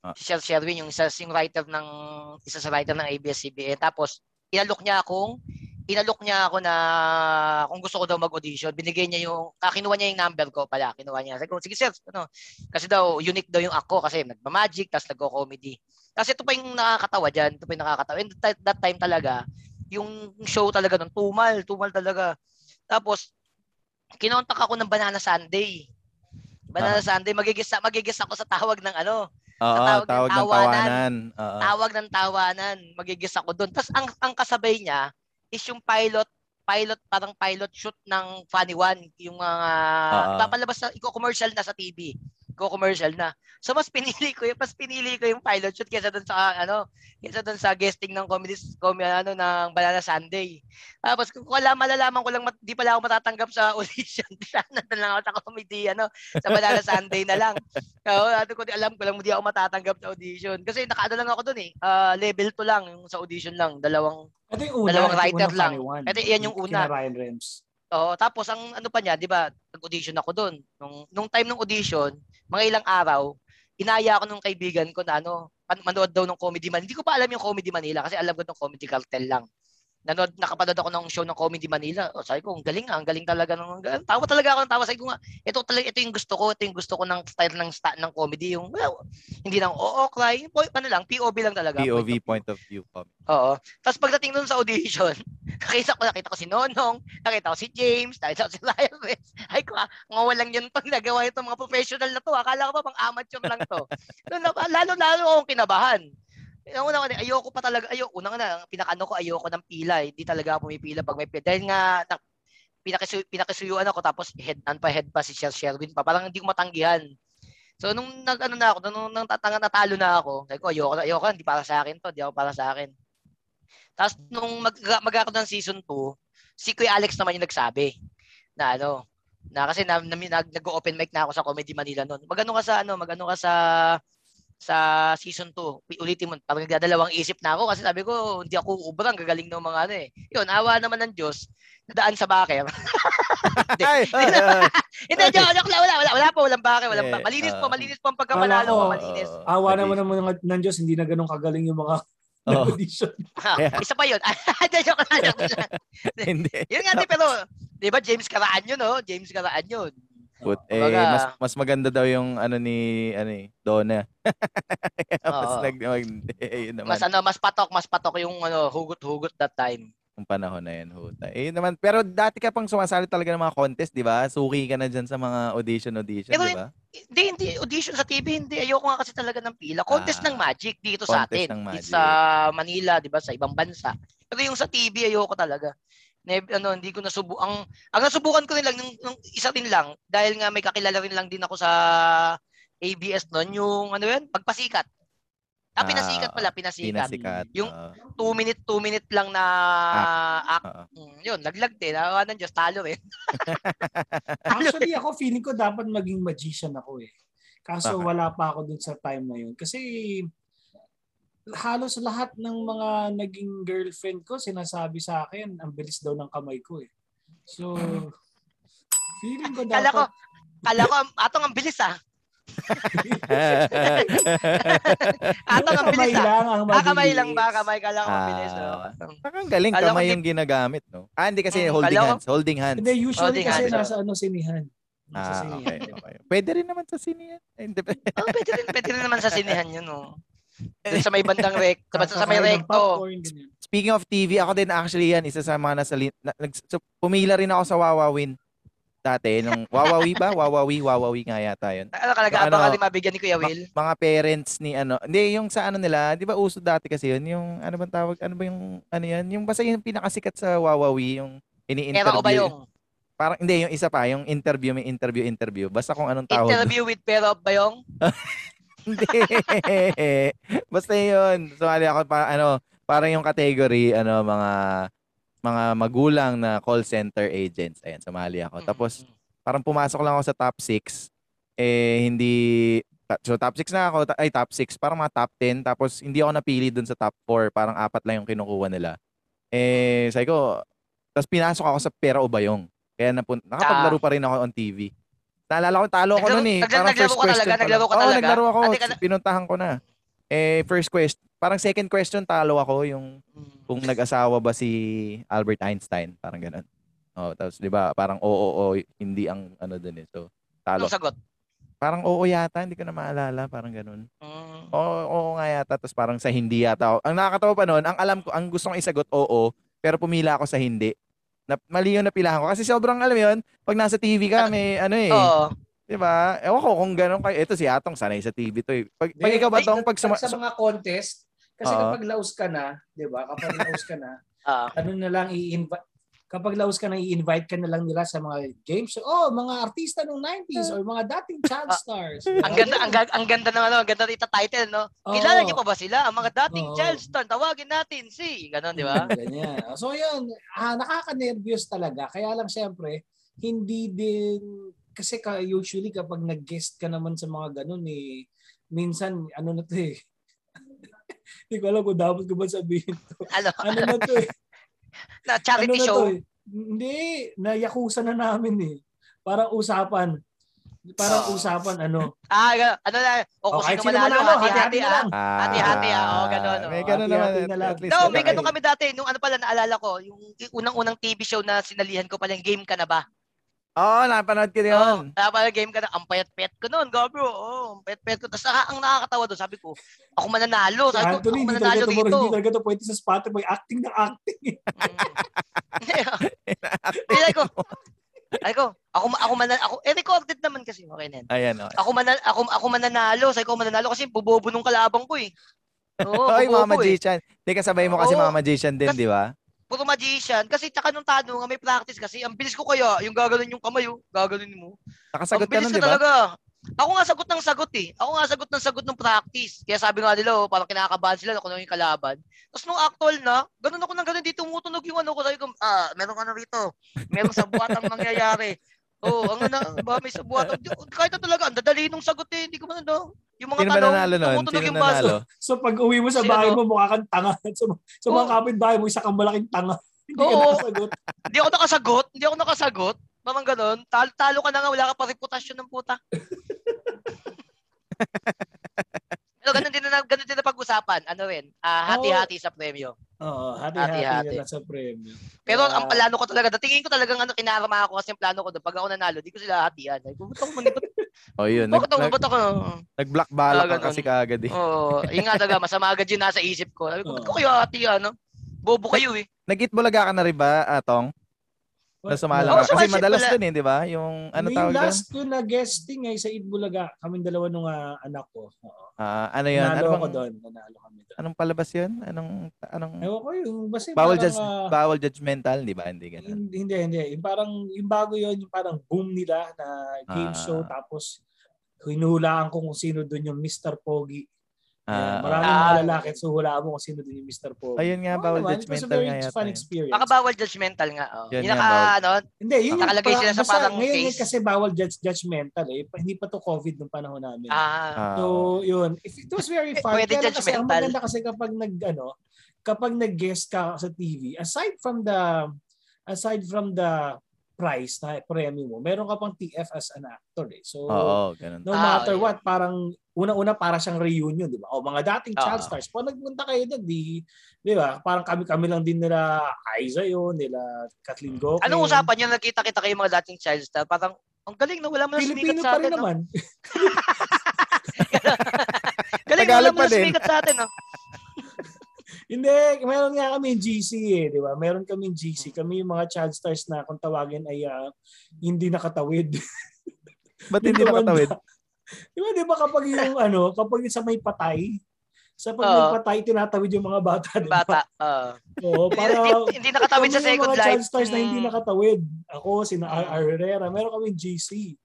Ah. Si Sir Sherwin, yung isa yung writer ng, isa sa writer ng ABS-CBN. Tapos, inalok niya akong, inalok niya ako na kung gusto ko daw mag-audition, binigay niya yung, ah, kinuha niya yung number ko pala, kinuha niya. Sabi ko, sige sir, ano, kasi daw, unique daw yung ako kasi nagma-magic, tapos nagko-comedy. Kasi ito pa yung nakakatawa dyan, ito pa yung nakakatawa. And that, that time talaga, yung show talaga nun, tumal, tumal talaga. Tapos, kinontak ako ng Banana Sunday. Banana Sunday, magigis, magigis ako sa tawag ng ano, Oo, tawag ng tawag ng tawanan. tawanan. Oo. tawag ng tawanan, magigis ako doon. Tapos ang, ang kasabay niya is yung pilot, pilot, parang pilot shoot ng Funny One, yung mga, Oo. papalabas na, iko-commercial na sa TV. Ko-commercial na. So mas pinili ko yung mas pinili ko yung pilot shoot kaysa doon sa ano, kaysa doon sa guesting ng comedy comedy ano ng Banana Sunday. Tapos kung wala malalaman ko lang mat, di pala ako matatanggap sa [laughs] audition. Sana na lang ako sa comedy ano, sa Banana Sunday na lang. Oo, ato ko di alam ko lang hindi ako matatanggap sa audition kasi nakaano lang ako doon eh. Uh, level 2 lang yung sa audition lang, dalawang Ito yung una, dalawang writer unang lang. funny one. Ito yan yung una. Kina Ryan Rems. Oo, tapos ang ano pa niya, 'di ba? Nag-audition ako doon. Nung nung time ng audition, mga ilang araw, inaya ako nung kaibigan ko na ano, manood daw ng Comedy Man. Hindi ko pa alam yung Comedy Manila kasi alam ko ng Comedy Cartel lang. Nanood, nakapanood ako ng show ng Comedy Manila. O, sabi ko, ang galing nga, ang galing talaga ng tawa talaga ako ng tawa. Sabi ko nga, ito talaga ito yung gusto ko, ito yung gusto ko ng style ng sta, ng comedy, yung well, hindi nang oo, cry, yung point, ano lang, POV lang talaga. POV point point of view. Oo. Tapos pagdating dun sa audition, [laughs] nakita ko, nakita ko si Nonong, nakita ko si James, nakita ko si [laughs] Rex. Ay ko, mga walang yun pag nagawa ito, mga professional na to. Akala ko pa pang amateur lang to. [laughs] Lalo, lalo akong kinabahan. Yung una ko, ayoko pa talaga, ayoko, una na, pinakano ko, ayoko ng pila. Hindi talaga ako pumipila pag may pila. Dahil nga, na, pinakisuy, pinakisuyuan ako, tapos head, pa head pa si Sir Sherwin pa. Parang hindi ko matanggihan. So nung nag ano na ako, nung nang tatanga natalo na ako, sabi ko ayoko ayoko, hindi para sa akin 'to, hindi ako para sa akin. Tapos nung mag magkakaroon ng season 2, si Kuya Alex naman yung nagsabi na ano, na kasi na, na, nag, nag-open mic na ako sa Comedy Manila noon. Magano ka sa ano, magano ka sa sa season 2. Ulitin mo, parang nagdadalawang isip na ako kasi sabi ko, hindi ako ubrang, gagaling ng mga ano eh. Yun, awa naman ng Diyos, nadaan sa baker. [laughs] hindi, joke, joke lang, wala, wala, wala po, walang baker, walang Eh, baker. Malinis po, ah. malinis po ang pagkapanalo ko, malinis. Awa Mali. naman naman ng, ng Diyos, hindi na ganun kagaling yung mga Oo. audition. Ah, isa pa yun. [laughs] Hindi, joke lang, joke lang. Hindi. Yun nga, di, pero, di ba, James Caraan yun, no? James Caraan yun. But, eh, mas mas maganda daw yung ano ni ano eh, Donna. [laughs] mas Oo. nag mag, eh, yun naman Mas ano, mas patok, mas patok yung ano, hugot-hugot that time. Yung panahon na yun, huta. Eh, naman, pero dati ka pang sumasali talaga ng mga contest, di ba? Suki ka na dyan sa mga audition audition, Pero di ba? Hindi, hindi, audition sa TV, hindi. Ayoko nga kasi talaga ng pila. Contest Ah, ng Magic dito sa atin. ng Dito Magic. sa Manila, di ba, sa ibang bansa. Pero yung sa TV, ayoko talaga. Ne, ano, hindi ko nasubu ang ang nasubukan ko rin lang nung, nung isa din lang dahil nga may kakilala rin lang din ako sa ABS noon yung ano yun pagpasikat ah Ah, pinasikat pala pinasikat, Pinasikat. Yung- oo. 2 minute 2 minute lang na act Oo. Mm, yun naglag din awa ng Diyos talo rin [laughs] Actually, ako feeling ko dapat maging magician ako eh. Kaso Bakit? wala pa ako dun sa time na yun. Kasi halos lahat ng mga naging girlfriend ko sinasabi sa akin, ang bilis daw ng kamay ko eh. So, [laughs] feeling ko kala ko dapat... kala ko atong ang bilis ah atong ang Yung kamay bilis ah lang ang Ah, kamay lang ba? Kamay ka lang ang mabilis. Ah. oh. Parang galing, Kala kamay di- yung ginagamit, no? Ah, hindi kasi Mm, holding kala hands. Holding hands. Hindi, usually Holding kasi hands, nasa ano, sinihan. Nasa Ah, sinihan. okay, okay. Pwede rin naman sa sinihan. Oh, pwede rin, pwede rin naman sa sinihan yun, oh. Doon sa may bandang [laughs] rec, sa, sa may ganyan. Speaking of TV, ako din actually yan, isa sa mga nasa, na, nag, so, pumila rin ako sa Wawawin dati. Nung, Wawawi ba? Wawawi, Wawawi nga yata yun. Ano Ano, nag-aabang ka mabigyan ni Kuya Ma- Will? mga parents ni ano, hindi yung sa ano nila, 'di ba uso dati kasi yun, yung ano bang tawag, ano ba yung ano yan, yung basta yung pinakasikat sa Wawawi, yung ini-interview. yung Parang hindi yung isa pa, yung interview, may interview interview. Basta kung anong tawag. interview with Pero ba yung? [laughs] Hindi. Basta yun. Sumali ako pa ano, parang yung category ano mga mga magulang na call center agents. Ayan, sumali ako. Tapos parang pumasok lang ako sa top 6. Eh hindi so top 6 na ako, ay top 6, parang mga top 10 tapos hindi ako napili dun sa top 4, parang apat lang yung kinukuha nila. Eh sabi ko, tapos pinasok ako sa Pera o Bayong. Kaya napun- nakapaglaro pa rin ako on TV. Naalala ko, talo ako Naglaro- nun eh. Parang naglaro first ka talaga? question. Naglaro ka Oo, naglaro ako. Ah, na- Pinuntahan ko na. Eh, first question, parang second question, talo ako yung kung nag-asawa ba si Albert Einstein. Parang ganun. Oh, tapos 'di ba, parang oo, oo, hindi ang ano dun eh. So, talo. Anong sagot? Parang oo yata, hindi ko na maalala, parang ganun. Mm. Oo, oo nga yata, tapos parang sa hindi yata. Ang nakakatawa pa noon, ang alam ko, ang gusto kong isagot oo, pero pumila ako sa hindi. Na, mali yung napilahan ko. Kasi sobrang alam yun, pag nasa TV ka, may [laughs] ano eh. Oo. Di ba? Ewan ko kung gano'n kayo. Ito si Atong, sanay sa TV to eh. Pag, pag ikaw ba tong, pag suma, sa mga contest, kasi Oo. kapag laos ka na, di ba? Kapag laos ka na, [laughs] Ah. ano na lang i-invite, kapag laos ka nang i-invite ka na lang nila sa mga game show. Oh, mga artista ng 90s or mga dating [laughs] child stars. Ang ganda, ang, ang ganda ng ano, ang ganda ng title, no? Oo. Kilala niyo pa ba sila? Ang mga dating Oo. child star, tawagin natin si, ganon, di ba? [laughs] Ganyan. So yun, ah, nakaka-nervyos talaga. Kaya lang syempre, hindi din, kasi ka, usually kapag nag-guest ka naman sa mga ganun eh, minsan, ano na to eh, hindi ko alam kung dapat ko ba sabihin to. Ano, Ano na to eh. [laughs] na ano charity na show. to eh. Hindi, nayakusa na namin eh. Parang usapan. Parang Oo. usapan ano. Ah, ano na, o kung Oh, kahit sino sino manalo, manalo, hati-hati hati-hati na ah. lang. Ah, Hati-hati, ah. Oo, ganun, May oo. ganun naman. Hati-hati na lang. At least No, may ganun kami dati. Nung ano pala, naalala ko, yung unang-unang TV show na sinalihan ko pala yung game ka na ba? Oo, napanood ko yun. kaya pala game ka na. Ang payat-payat ko noon, go bro. Oo, ang payat-payat ko. Tapos ah, ang nakakatawa doon, sabi ko, ako mananalo. Sabi ko, Anthony, ako hindi mananalo dito. hindi talaga to pwede sa Spotify. Acting ng acting. Mm. [laughs] Ay ko, ay ko, ako, ako mananalo. Ako, eh, recorded naman kasi. Okay na yan. Ayan, oh. Ako, manal, ako, ako mananalo. Sabi ko, mananalo kasi bubobo nung kalabang ko eh. Oo, [laughs] Oy, bubobo eh. magician. Di kasabay mo kasi Oo. mga magician din, Kasi- di ba? Puro magician. Kasi tsaka nung tanong, may practice kasi. Ang bilis ko kaya, yung gaganon yung kamay, oh. gaganon mo. Nakasagot Ang ka nun, ka di ba? talaga. Ako nga sagot ng sagot eh. Ako nga sagot ng sagot ng practice. Kaya sabi nga nila, oh, parang kinakabahan sila kung ano yung kalaban. Tapos nung actual na, ganun ako ng ganun, dito tumutunog yung ano ko. Sabi ko, ah, meron ano rito. Meron sa buwatang mangyayari. Oo, oh, ang ano, [laughs] ba may sa buwat. Kahit na talaga, ang dadali nung sagot eh. Hindi ko man ano. Yung mga Sino tanong, nanalo nun? tumutunog Sino yung baso. nanalo? So pag uwi mo sa Sino? bahay mo, mukha kang tanga. [laughs] Sa, sa mga Oo. kapitbahay mo, isa kang malaking tanga. [laughs] Hindi ka Oo. nakasagot. Hindi ako nakasagot. Hindi ako nakasagot. Mamang ganun. Talo, talo ka na nga, wala ka pa reputasyon ng puta. Pero ganun din na ganun din na pag-usapan. Ano rin? Ah, hati-hati sa premyo. Oo, hati-hati na sa premyo. Pero Kaya- ang plano ko talaga, datingin ko talagang ano kinarama ako kasi ang plano ko doon. Pag ako nanalo, di ko sila hatian. Ay, ba't ako manipot? O yun, nag, Bakit ako, nag, ba't ako? nag-black bala Ah, ka kasi kaagad eh. Oo, yun nga talaga, masama agad yun nasa isip ko. Sabi ko, ba't ko kayo hatian, no? Bobo kayo eh. Nag-itbulaga ka na rin ba, Atong? Na sumala Oo, ka? Kasi madalas dun eh, di ba? Yung ano Yung tawag doon? last ko na guesting ay sa Itbulaga. Kaming dalawa nung ah, anak ko. Oo. Ah, ano yun? Ano Nanalo ako bang, doon. Nanalo kami doon. anong palabas yun? Anong, anong, Ewan ko yung basta bawal, parang, judge, ah, bawal judgmental, di ba? Hindi ganun. Hindi, hindi, hindi. Yung parang, yung bago yun, yung parang boom nila na game Ah. show. Tapos, hinuhulaan ko kung sino doon yung Mr. Pogi. Ah, Ayan, maraming Ah. mga lalaki, so hulaan mo kung sino doon yung Mr. Pogi. Ayun nga, bawal naman, it was a judgmental very nga yata fun yun. experience. Baka bawal judgmental nga. Oh. Yun Yung nga, naka, ano, Hindi, yun yung Nakalagay sila sa basta parang ngayon case. yun kasi bawal judge judgmental eh. Hindi pa to COVID nung panahon namin. ah, Ah, So, yun. If it was very Eh, fun. pwede Kaya lang kasi ang judgmental. maganda kasi kapag nag ano, kapag nag-guest ka sa TV, aside from the aside from the prize na premyo mo, meron ka pang TF as an actor eh. So, oo, ganun. no Ah, matter yeah. what, parang una-una para siyang reunion, di ba? O mga dating Ah. child stars. Pag nagpunta kayo doon, di, di ba? Parang kami-kami lang din nila Aiza yun, nila Kathleen Gokeng. Anong usapan yung nakita-kita kayo mga dating child star? Parang, ang galing na wala mo na sumikat Pilipino sa pa rin atin. No? naman. [laughs] Galing na Tagalog wala mo na sumikat sa atin. No? Hindi, meron nga kami GC eh, di ba? Meron kami Hmm. GC. Kami yung mga child stars na kung tawagin ay ah, hindi nakatawid. [laughs] Ba't hindi nakatawid? Di ba, di ba kapag yung ano, kapag yung sa may patay, sa pag may patay, tinatawid yung mga bata. Di ba? Bata. ah. Oo, [laughs] para hindi, nakatawid sa kami yung second mga life. child stars na hindi Mm. nakatawid. Ako, sina Mm. R. Herrera, meron kami GC.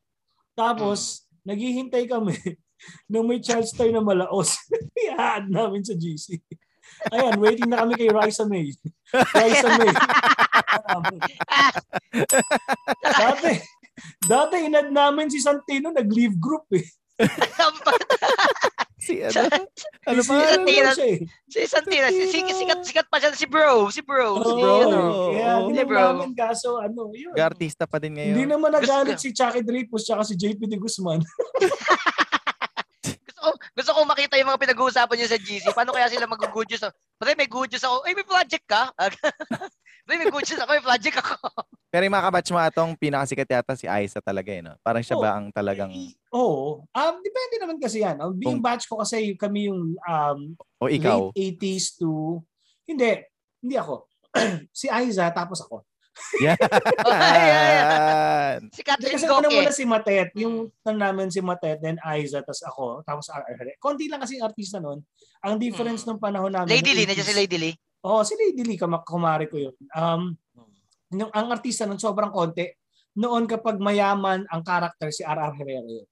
Tapos, Mm. naghihintay kami [laughs] nung may child star na malaos. Ihaan namin sa GC. Ayan, waiting na kami kay Raisa May. Raisa May. [laughs] dati, dati inad namin si Santino, nag-leave group eh. [laughs] Si ano? Ano Si pa? Santino. siya eh. si Santina, si, si, sikat, sikat pa siya. Si bro, si bro. Si, Oo, ano. kaya oo. hindi Bro. namin kaso ano, yun. Artista pa din Hindi ngayon. naman nagalit si Chucky Dreyfus tsaka si JP De Guzman. [laughs] Gusto ko, makita yung mga pinag-uusapan niyo sa GC. Paano kaya sila mag-good news? Pre, may good news ako. Ay, may project ka? [laughs] Pre, may good news ako. May project ako. Pero yung mga kabatch mo atong pinakasikat yata si Aiza talaga eh, no? Parang siya Oo. ba ang talagang, Oo. Um, depende naman kasi yan. Ang being Kung- batch ko kasi kami yung um, o ikaw? late 80s to... Hindi. Hindi ako. [clears throat] si Aiza tapos ako. Yan. [laughs] Si Catherine kasi Goke. muna si Matet. Yung tan namin si Matet, then Aiza, tapos ako, tapos RR. Konti lang kasi yung artista nun. Ang difference Mm. nung panahon namin. Lady nung Lee, nandiyan 80s si Lady Lee. Oo, si Lady Lee, kumari ko yun. Um, yung, ang artista nun sobrang konti. Noon kapag mayaman ang character si R.R. Herrera yun.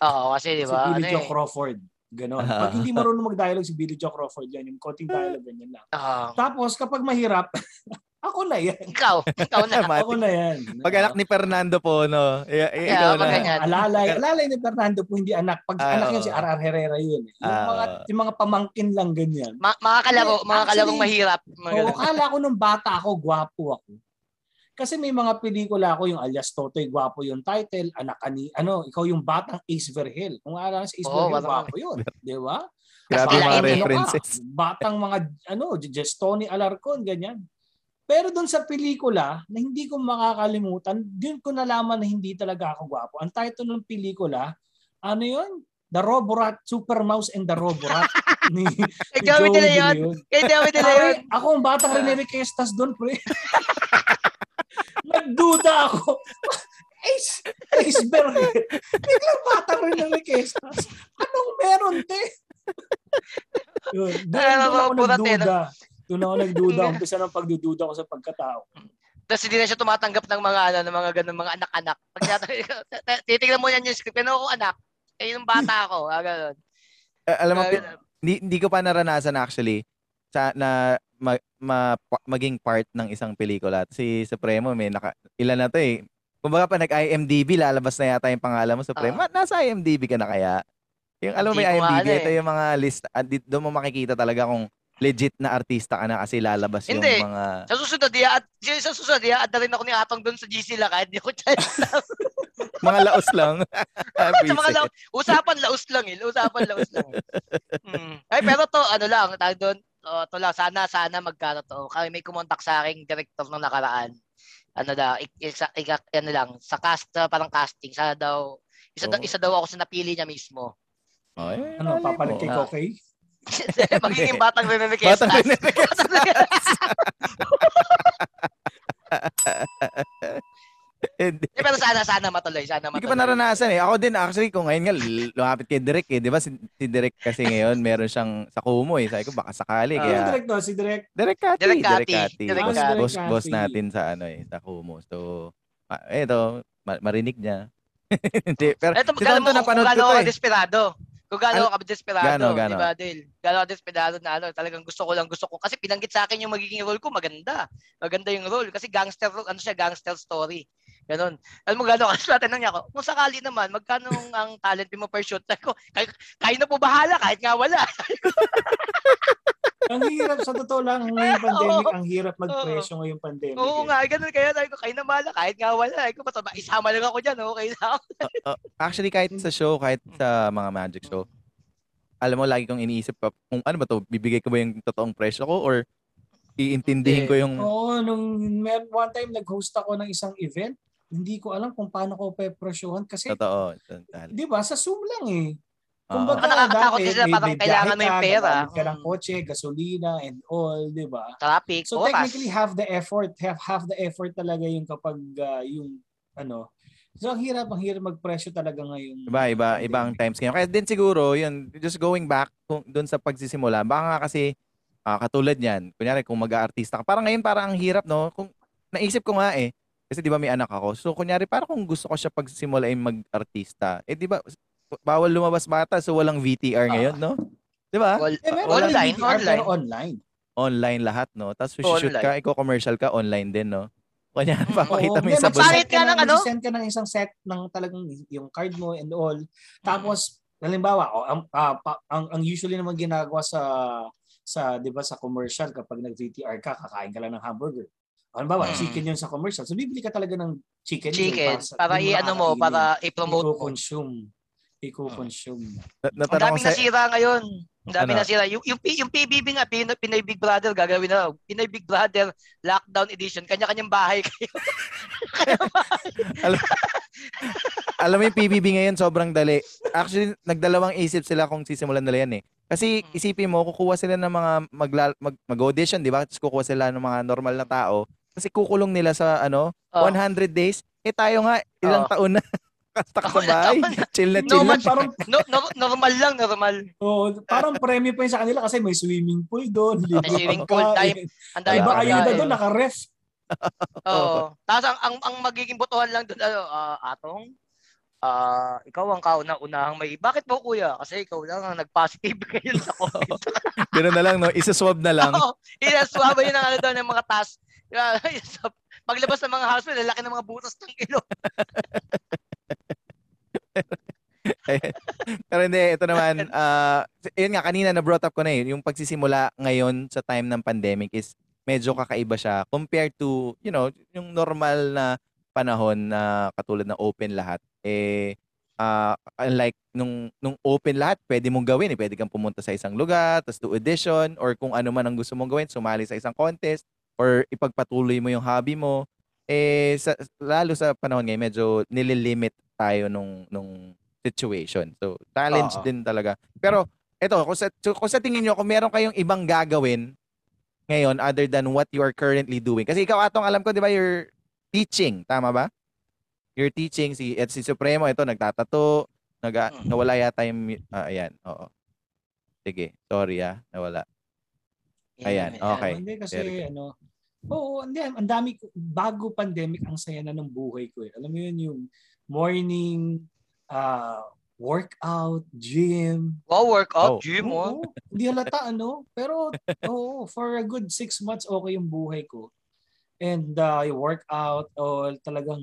Oo, kasi di Si ba? Billy Ano Joe eh. Crawford. Ganon. Ah. Pag hindi marunong mag-dialogue si Billy Joe Crawford yan, yung konting dialogue [laughs] ganyan lang. Oo. Tapos kapag mahirap, [laughs] ako na yan. Ikaw, ikaw na. [laughs] Ako na yan. Pag anak ni Fernando po, no? I- i- Yeah, ikaw na. ganyan. Alalay, alalay ni Fernando po hindi anak. Pag Ah, anak oo. si R.R. Herrera yun. eh. Yung, Ah. mga, yung mga pamangkin lang ganyan. Ma- mga kalaro, mga Actually, kalarong mahirap. Mga Oo, kala ko nung bata ako, gwapo ako. Kasi may mga pelikula ako, yung alias Totoy, gwapo yung title, anak ani, ano, ikaw yung batang Ace Vergel. Kung alam sa Ace Vergel, batang- gwapo yun. [laughs] Di ba? Grabe mga malaki, ano ka, references. batang mga, ano, just Tony Alarcon, ganyan. Pero doon sa pelikula, na hindi ko makakalimutan, doon ko nalaman na hindi talaga ako gwapo. Ang title ng pelikula, ano yun? The Roborat, Super Mouse and the Roborat. [laughs] ni, ni Joey De Leon. Kay Joey De Leon. Ako ang batang [laughs] Rene Requestas doon, pre. [laughs] Nagduda ako. Ace, Ace Berger. Biglang batang Rene Requestas. Anong meron, te? Yun. Doon, doon ako nagduda. Doon ako nagduda. [laughs] Umpisa ng pagdududa ko sa pagkatao. Tapos hindi na siya tumatanggap ng mga ano, ng mga ganun, mga anak-anak. Pag [laughs] titignan mo yan yung script, ano ako anak? Eh, yung bata ako. Ah, ganun. Eh, alam mo, Ah, hindi, hindi ko pa naranasan actually sa na ma, ma- pa- maging part ng isang pelikula. Si Supremo may naka ilan na to eh. Kumbaga pa nag-IMDb lalabas na yata yung pangalan mo Supremo. Ah. nasa IMDb ka na kaya? Yung alam mo may IMDb, ano ito eh. yung mga list di- doon mo makikita talaga kung legit na artista ka na kasi lalabas yung Hindi. mga Sa susunod, at sa susunod, iya, at rin ako ni Atong doon sa GC lang kahit di ko chat. [laughs] mga laos lang. [laughs] sa mga laos, usapan laos lang eh. Usapan laos lang. Hmm. Ay, pero to, ano lang, tawag doon, oh, to lang, sana, sana magkano to. Kaya may kumontak sa aking director nung nakaraan. Ano daw, ik, isa, ik, ano lang, sa cast, uh, parang casting, sana daw, isa, daw, Oh. isa daw ako sa napili niya mismo. Oh, eh, Ano, mo. kay Ah. Magiging [laughs] batang Rene Requestas. Batang [laughs] Rene [laughs] Hindi. Eh, pero sana, sana matuloy, sana Hindi matuloy. ko pa naranasan eh. Ako din actually kung ngayon nga lumapit kay Direk eh. Di ba si, si Direk kasi ngayon meron siyang sa Kumu eh. Sabi ko baka sakali. Sino Kaya direct no? Si direct. Direk Kati. Direk Direk Kati. Kati. Direk Boss, Kati. boss, boss Kati. natin sa ano eh. Sa Kumu. So, ah, eto, ma- marinig niya. Hindi. Pero Ito, si Tonto napanood ko to eh. desperado. Kung gano'n ka desperado, Gano, di gano? ba, Dale? Gano'n ako desperado na ano, talagang gusto ko lang, gusto ko. Kasi pinanggit sa akin yung magiging role ko, maganda. Maganda yung role. Kasi gangster, ano siya, gangster story. Ganon. Alam mo gano'n, kasi tanong niya ako, kung sakali naman, magkano ang talent mo per shoot? Sabi ko, kaya, kaya na po bahala, kahit nga wala. [laughs] Ang hirap, sa totoo lang, ngayong [laughs] pandemic, ang hirap magpresyo ngayong pandemic. Oo eh. nga, ganun kaya sabi ko, kaya na bahala, kahit nga wala. Sabi ko, basta isama lang ako dyan, okay na ako. [laughs] Actually, kahit sa show, kahit sa mga magic show, alam mo, lagi kong iniisip pa, kung ano ba to, bibigay ko ba yung totoong presyo ko or iintindihin ko yung... Oo, nung one time nag-host ako ng isang event, hindi ko alam kung paano ko pepresyohan kasi Totoo. 'di ba sa Zoom lang eh. Oo. Kumbaga Ang nakakatakot dati, din sila, may- parang may kailangan mo yung pera. ka ng Mm. kotse, gasolina and all, 'di ba? Traffic, So oras. technically half the effort, half half the effort talaga yung kapag ah, yung ano. So ang hirap, ang hirap magpresyo talaga ngayon. Iba, iba, ibang times ngayon. Kaya din siguro, yun, just going back kung, dun sa pagsisimula, baka nga kasi ah, katulad niyan, kunyari kung mag-aartista ka, parang ngayon parang ang hirap, no? Kung naisip ko nga eh, kasi di ba may anak ako. So kunyari parang kung gusto ko siya pagsimulain mag-artista, eh di ba bawal lumabas bata so walang VTR ngayon, no? Di ba? Wal- Eh, online, online, VTR, online. pero online. Online lahat, no? Tapos shoot Online. ka, iko-commercial ka, online din, no? Kunyari, Mm. papakita mo yung sabon. ka ng ano? Send ka ng isang set ng talagang yung card mo and all. Tapos, halimbawa, oh, ang, ah, pa- ang, ang usually naman ginagawa sa sa 'di ba sa commercial kapag nag-VTR ka kakain ka lang ng hamburger. Halimbawa, Mm. chicken yun sa commercial. So bibili ka talaga ng chicken. Chicken, sa- para dun i-ano mo, para i-promote mo. I-consume. I-consume. Na- Ang sa... nasira ngayon. Ang daming Ano? nasira. Yung, yung, yung PBB nga, Pinoy, Pinoy Big Brother, gagawin na. Pinoy Big Brother Lockdown Edition. Kanya-kanyang bahay [laughs] kayo. Alam mo yung PBB ngayon, sobrang dali. Actually, nagdalawang isip sila kung sisimulan nila yan eh. Kasi Mm. isipin mo, kukuha sila ng mga magla- mag, mag-audition, di ba? Tapos kukuha sila ng mga normal na tao. Kasi kukulong nila sa ano, Oh. 100 days. Eh tayo nga, ilang Oh. taon na. [laughs] Na. Chill na No, chill na. man, parang, no, no, normal lang, normal. Oh, parang premyo pa yun sa kanila kasi may swimming pool doon, libre swimming pool, time. Ang Iba ayuda doon, naka-ref. [laughs] Oo. Tapos ang, ang, ang magiging botohan lang doon, ano, ah, atong, ah, ikaw ang kauna-unahang may, bakit po kuya? Kasi ikaw lang ang nag-positive [laughs] ngayon sa COVID. Ganoon na lang, no? Isa-swab na lang. Oo. Inaswaba yun ang ano doon ng mga task. Paglabas ng mga hospital, lalaki ng mga butas ng ilong. Pero hindi, ito naman, ah yun nga, kanina na-brought up ko na yun, yung pagsisimula ngayon sa time ng pandemic is medyo kakaiba siya compared to, you know, yung normal na panahon na katulad ng open lahat. Eh, ah unlike nung, nung open lahat, pwede mong gawin eh. Pwede kang pumunta sa isang lugar, tapos do audition, or kung ano man ang gusto mong gawin, sumali sa isang contest, or ipagpatuloy mo yung hobby mo. Eh, sa, lalo sa panahon ngayon, medyo nililimit tayo nung, nung situation. So, challenge Oo. din talaga. Pero, eto, kung sa, kung sa tingin nyo, kung meron kayong ibang gagawin ngayon other than what you are currently doing. Kasi ikaw, Atong, alam ko, di ba, you're teaching. Tama ba? You're teaching. Si, at si Supremo, ito, nagtatato. Nag, Mm. nawala yata yung, ah, ayan, oo. Sige, sorry ah, nawala. Ayan, okay. Hindi kasi ano, oo, hindi, ang dami, ko- bago pandemic, ang saya na ng buhay ko eh. Alam mo yun, yung morning, uh, workout, gym. Wow, workout, Oh. gym, oh. Hindi halata ano, pero oo, for a good six months, okay yung buhay ko. And uh, yung workout, o talagang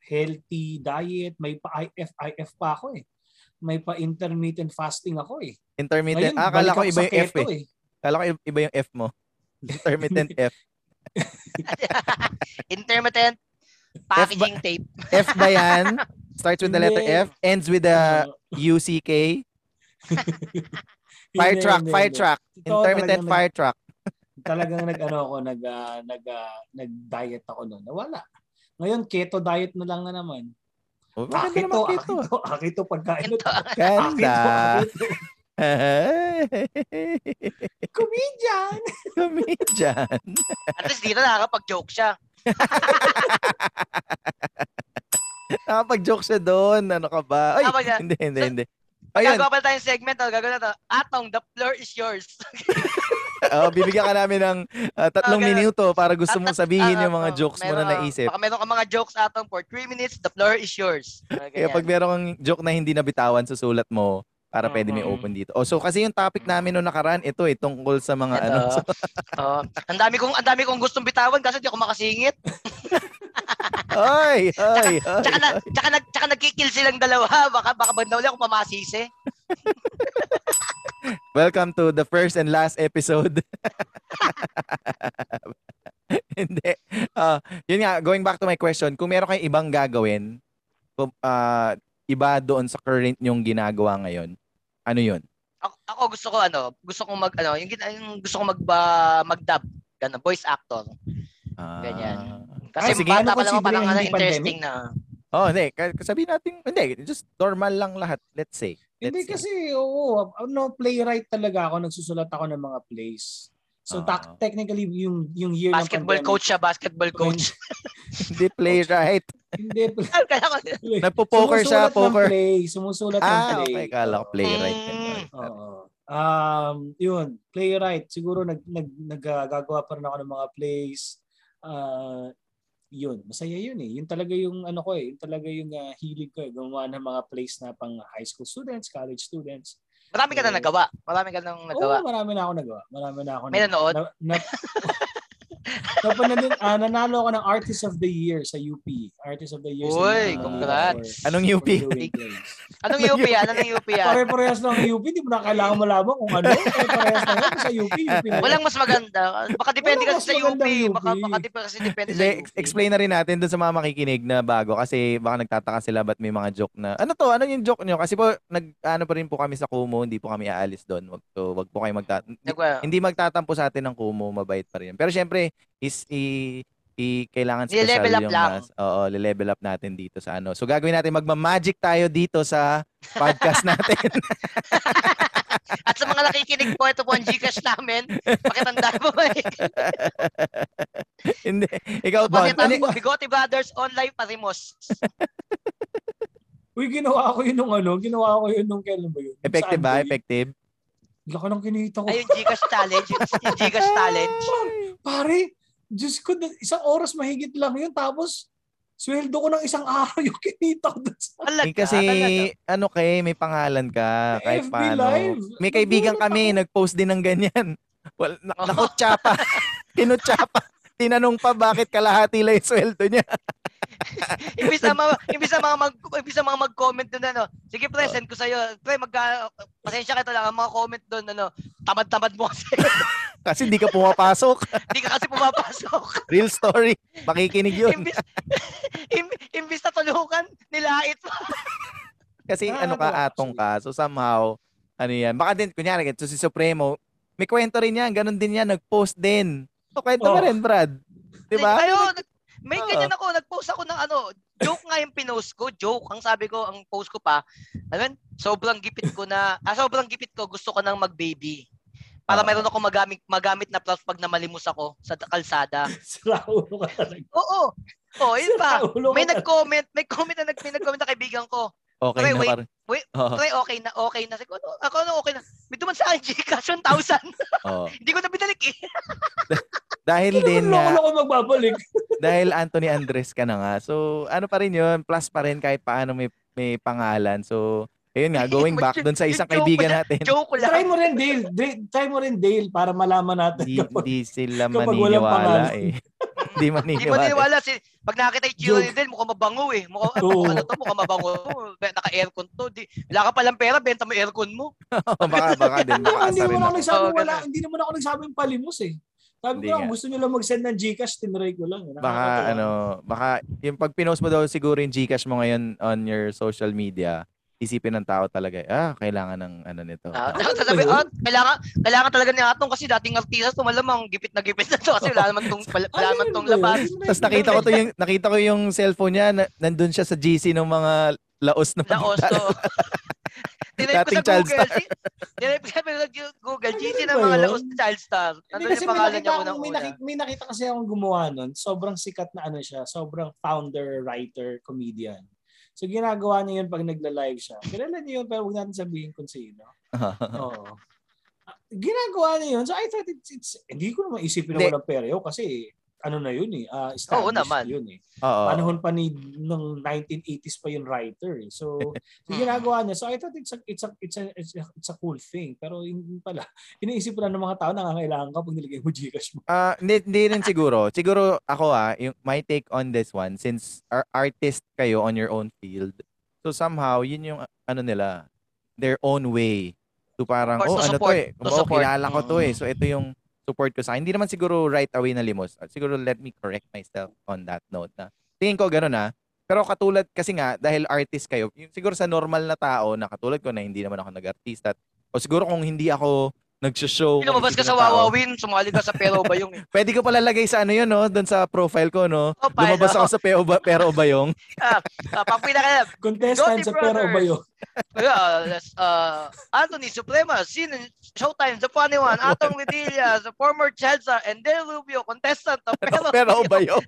healthy diet, may pa IF, IF pa ako eh. May pa intermittent fasting ako eh. Intermittent. Ngayon, ah, akala ko iba yung F keto eh. Akala ko iba yung F mo. [laughs] Intermittent F. [laughs] Intermittent packaging tape. F ba yan? Starts with the letter. F, ends with the Oo. UCK. Fire truck, fire truck. Intermittent fire truck. talagang nag ano ako nag ah, nag ah, nag-diet ako noon. Nawala. Ngayon keto diet na lang na naman. Oh, maganda [laughs] Akito, keto. akito, akito pagkain. Ito. Ganda. Akito, [laughs] akito. [laughs] Comedian. [laughs] Comedian. At least dito nakakapag-joke siya. [laughs] Nakapag-joke siya doon. Ano ka ba? Ay, niya. hindi, hindi, So, hindi. Ayun, Gagawa pala tayong segment. Oh, gagawin na to. Atong, the floor is yours. oh, bibigyan ka namin ng ah, tatlong ganun. minuto para gusto mong sabihin Ah, yung mga ah, jokes mo na meron, naisip. Baka meron ka mga jokes atong for 3 minutes, the floor is yours. Kaya pag meron kang joke na hindi nabitawan, susulat mo para pwede may open dito. Oh, so kasi yung topic namin noong nakaraan, ito eh, tungkol sa mga Ito. ano. [laughs] So, Oo. ang dami kong ang dami kong gustong bitawan kasi di ako makasingit. ay, [laughs] ay, ay. Tsaka na, tsaka nag tsaka nagkikil silang dalawa. [laughs] Baka baka banda uli ako pamasisi. Welcome to the first and last episode. Hindi. Ah, yun nga, going back to my question, kung meron kayong ibang gagawin, ah, iba doon sa current yung ginagawa ngayon, ano yun? Ako, ako gusto ko ano, gusto kong mag ano, yung, yung gusto ko mag uh, mag-dub, ganun, voice actor. Ah, Ganyan. Ah, Kasi sige, bata ano pa lang parang ano, hindi interesting na. Oh, hindi. Sabihin natin, hindi. Just normal lang lahat. Let's say. Let's Hindi say. kasi, oo, ano, playwright talaga ako, nagsusulat ako ng mga plays. So, Ah. tak- technically, yung, yung year Basketball ng pandemic, coach siya, basketball coach. [laughs] Hindi playwright. Hindi, [laughs] Kaya ko, Nagpo-poker siya, ng poker. play, sumusulat ng Ah, play. okay. Kala ko playwright. Mm. Oo. Um, yun, playwright. Siguro nag, nag, naggagawa pa rin ako ng mga plays. Ah, yun, masaya yun eh. Yun talaga yung ano ko eh. Yun talaga yung ah, hilig ko eh. Gumawa ng mga plays na pang high school students, college students. Marami ka na nagawa. Marami ka nang nagawa. Oo, marami na ako nagawa. Marami na ako May nanood? Na, na, [laughs] Napanalin, ah, nanalo ako ng Artist of the Year sa UP. Artist of the Year sa Uy, UP. congrats. for- Anong UP? Anong UP yan? Anong UP yan? Pare-parehas lang ang UP, di mo na kailangan malaman kung ano. Pare-parehas lang sa UP, UP na. Walang mas maganda. Baka depende kasi sa UP. UP. Baka, baka depende kasi depende sa Hindi, UP. ex- explain na rin natin dun sa mga makikinig na bago kasi baka nagtataka sila ba't may mga joke na ano to, ano yung joke nyo? Kasi po nag ano pa rin po kami sa Kumu, hindi po kami aalis doon. Wag so wag po kayo magta hindi, hindi magtatampo sa atin ng Kumu, mabait pa rin. Pero syempre is i, i kailangan special up yung lang. mas, oo, level up natin dito sa ano. So gagawin natin magma-magic tayo dito sa podcast natin. [laughs] At sa mga nakikinig po, ito po ang Gcash namin. Pakitanda mo ba eh. [laughs] hindi. Ikaw Don, Pakita ano, mo, Bigote Brothers Online Parimos. Uy, ginawa ko yun nung ano, ginawa ko yun nung kailan ba yun? Effective ba? Effective? Laki ng kinita ko. Ay, yung Gcash Challenge. Yung, Gcash Challenge. Pare, Diyos ko, na- isang oras mahigit lang yun. Tapos, sweldo ko ng isang araw yung kinita ko Eh, kasi talaga. ano kay may pangalan ka May kahit FB paano. Live. May kaibigan kami ako. nag-post din ng ganyan. [laughs] Well, na- Oo. nakutsa pa. [laughs] Kinutsa pa. Tinanong pa bakit kalahati lang yung sweldo niya. [laughs] [laughs] Imbis na mga, imbis na mga mag, imbis na mga mag-comment doon ano. Sige pre, send ko sa iyo. Pre, magka pasensya ka ang mga comment doon ano. Tamad-tamad mo kasi. [laughs] Kasi hindi ka pumapasok. [laughs] Hindi ka kasi pumapasok. Real story. Makikinig yun. imbis, im- imbis na tulungan, nilait mo. Kasi ano ka, atong ka. So somehow, ano yan. Baka din, kunyari, ito si Supremo, may kwento rin yan. Ganon din yan. Nag-post din. So, kwento mo Oh. rin, Brad. Diba? Ayo, nag- may Oo. ganyan ako, nag-post ako ng ano, joke nga yung pinost ko, joke. Ang sabi ko, ang post ko pa, ano sobrang gipit ko na, ah, sobrang gipit ko, gusto ko nang mag-baby. Para Oo. meron ako magamit, magamit na props pag namalimos ako sa kalsada. [laughs] Sira ulo ka talaga. Oo. Oh, yun pa. May nag-comment, may comment na nag, may nag-comment na kaibigan ko. Okay Wait, na wait, parang. wait. Oo. Pre, okay na, okay na. Siguro, ako ano, okay na. May duman sa akin, Gcash 1,000. [laughs] Oo. [laughs] Hindi ko na binalik eh. [laughs] Dahil Hindi din nga, loko ko magbabalik. dahil Anthony Andres ka na nga. So, ano pa rin yun, plus pa rin kahit paano may, may pangalan. So, ayun nga, going back dun sa isang kaibigan natin, Joke lang. Try mo rin, Dale. Dale. Try mo rin, Dale, para malaman natin. di, kapag- di sila maniniwala eh. Di Hindi mo maniniwala. niniwala. Si, pag nakita yung chiro ni Del, mukhang mabango eh. Mukhang, Oo. mukhang ano to, mukhang mabango. Naka-aircon to. Di, wala ka palang pera, benta mo aircon mo. [laughs] baka, baka din, Hindi baka hindi naman ako nagsabi Oo, wala, hindi naman ako nagsabing palimos eh. Sabi Hindi ko lang, gusto nyo lang mag-send ng Gcash, tinry ko lang. Baka Nakakatawa. ano, baka yung pag pinost mo daw siguro yung Gcash mo ngayon on your social media, isipin ng tao talaga, ah, kailangan ng ano nito. Ah, [laughs] sabi, ba yun? ah, kailangan, kailangan talaga ni Atong kasi dating artista to malamang gipit na gipit na to kasi wala naman tong, wala, wala naman tong labas. Tapos nakita ko to yung nakita ko yung cellphone niya, na, nandun siya sa GC ng mga laos na Laos to. [laughs] Tinay ko Dating sa child Google. si- Tinay ko sa Google, GC ng mga laos na child star. Nandun kasi yung pangalan niya unang may, una. nakita, may nakita kasi akong gumawa nun. Sobrang sikat na ano siya. Sobrang founder, writer, comedian. So ginagawa niya yun pag nagla-live siya. Kilala niyo yun pero huwag natin sabihin kung sino. [laughs] Oo. Ginagawa niya yun. So I thought it's, it's hindi ko naman isipin na walang pera yun kasi ano na yun eh. Uh, established Oo naman. yun eh. Oo. Panahon pa ni ng 1980s pa yung writer eh. So, [laughs] so ginagawa niya. So I thought it's a, it's a, it's a, it's a, it's a cool thing. Pero hindi pala. [laughs] Iniisip ko lang ng mga tao nangangailangan ka pag nilagay mo Gcash mo. Ah, hindi, hindi rin siguro. [laughs] Siguro ako ah, yung my take on this one since ar- artist kayo on your own field. So somehow yun yung ano nila, their own way to parang Of oh ano support. to eh, To oh, support. kilala ko to Mm. eh. So ito yung support ko sa akin. Hindi naman siguro right away na limos. Ah, Siguro let me correct myself on that note na. Tingin ko gano'n ah. Pero katulad kasi nga dahil artist kayo, yung siguro sa normal na tao na katulad ko na hindi naman ako nag-artista o siguro kung hindi ako nag-show. Lumabas ka sa Wawawin, sumali ka sa Pero ba yung [laughs] Pwede ko pala lagay sa ano yun, no? Doon sa profile ko, no? Oh? Lumabas ako [laughs] sa Pero, ba, pero Bayong. [laughs] ah, pang pinaka Contestant sa Pero Brothers. ba yun? uh, uh, Anthony Suprema, seen in Showtime, the funny one, Atong Vidilla, the former child star, and Del Rubio, contestant of Pero, Pero Bayong.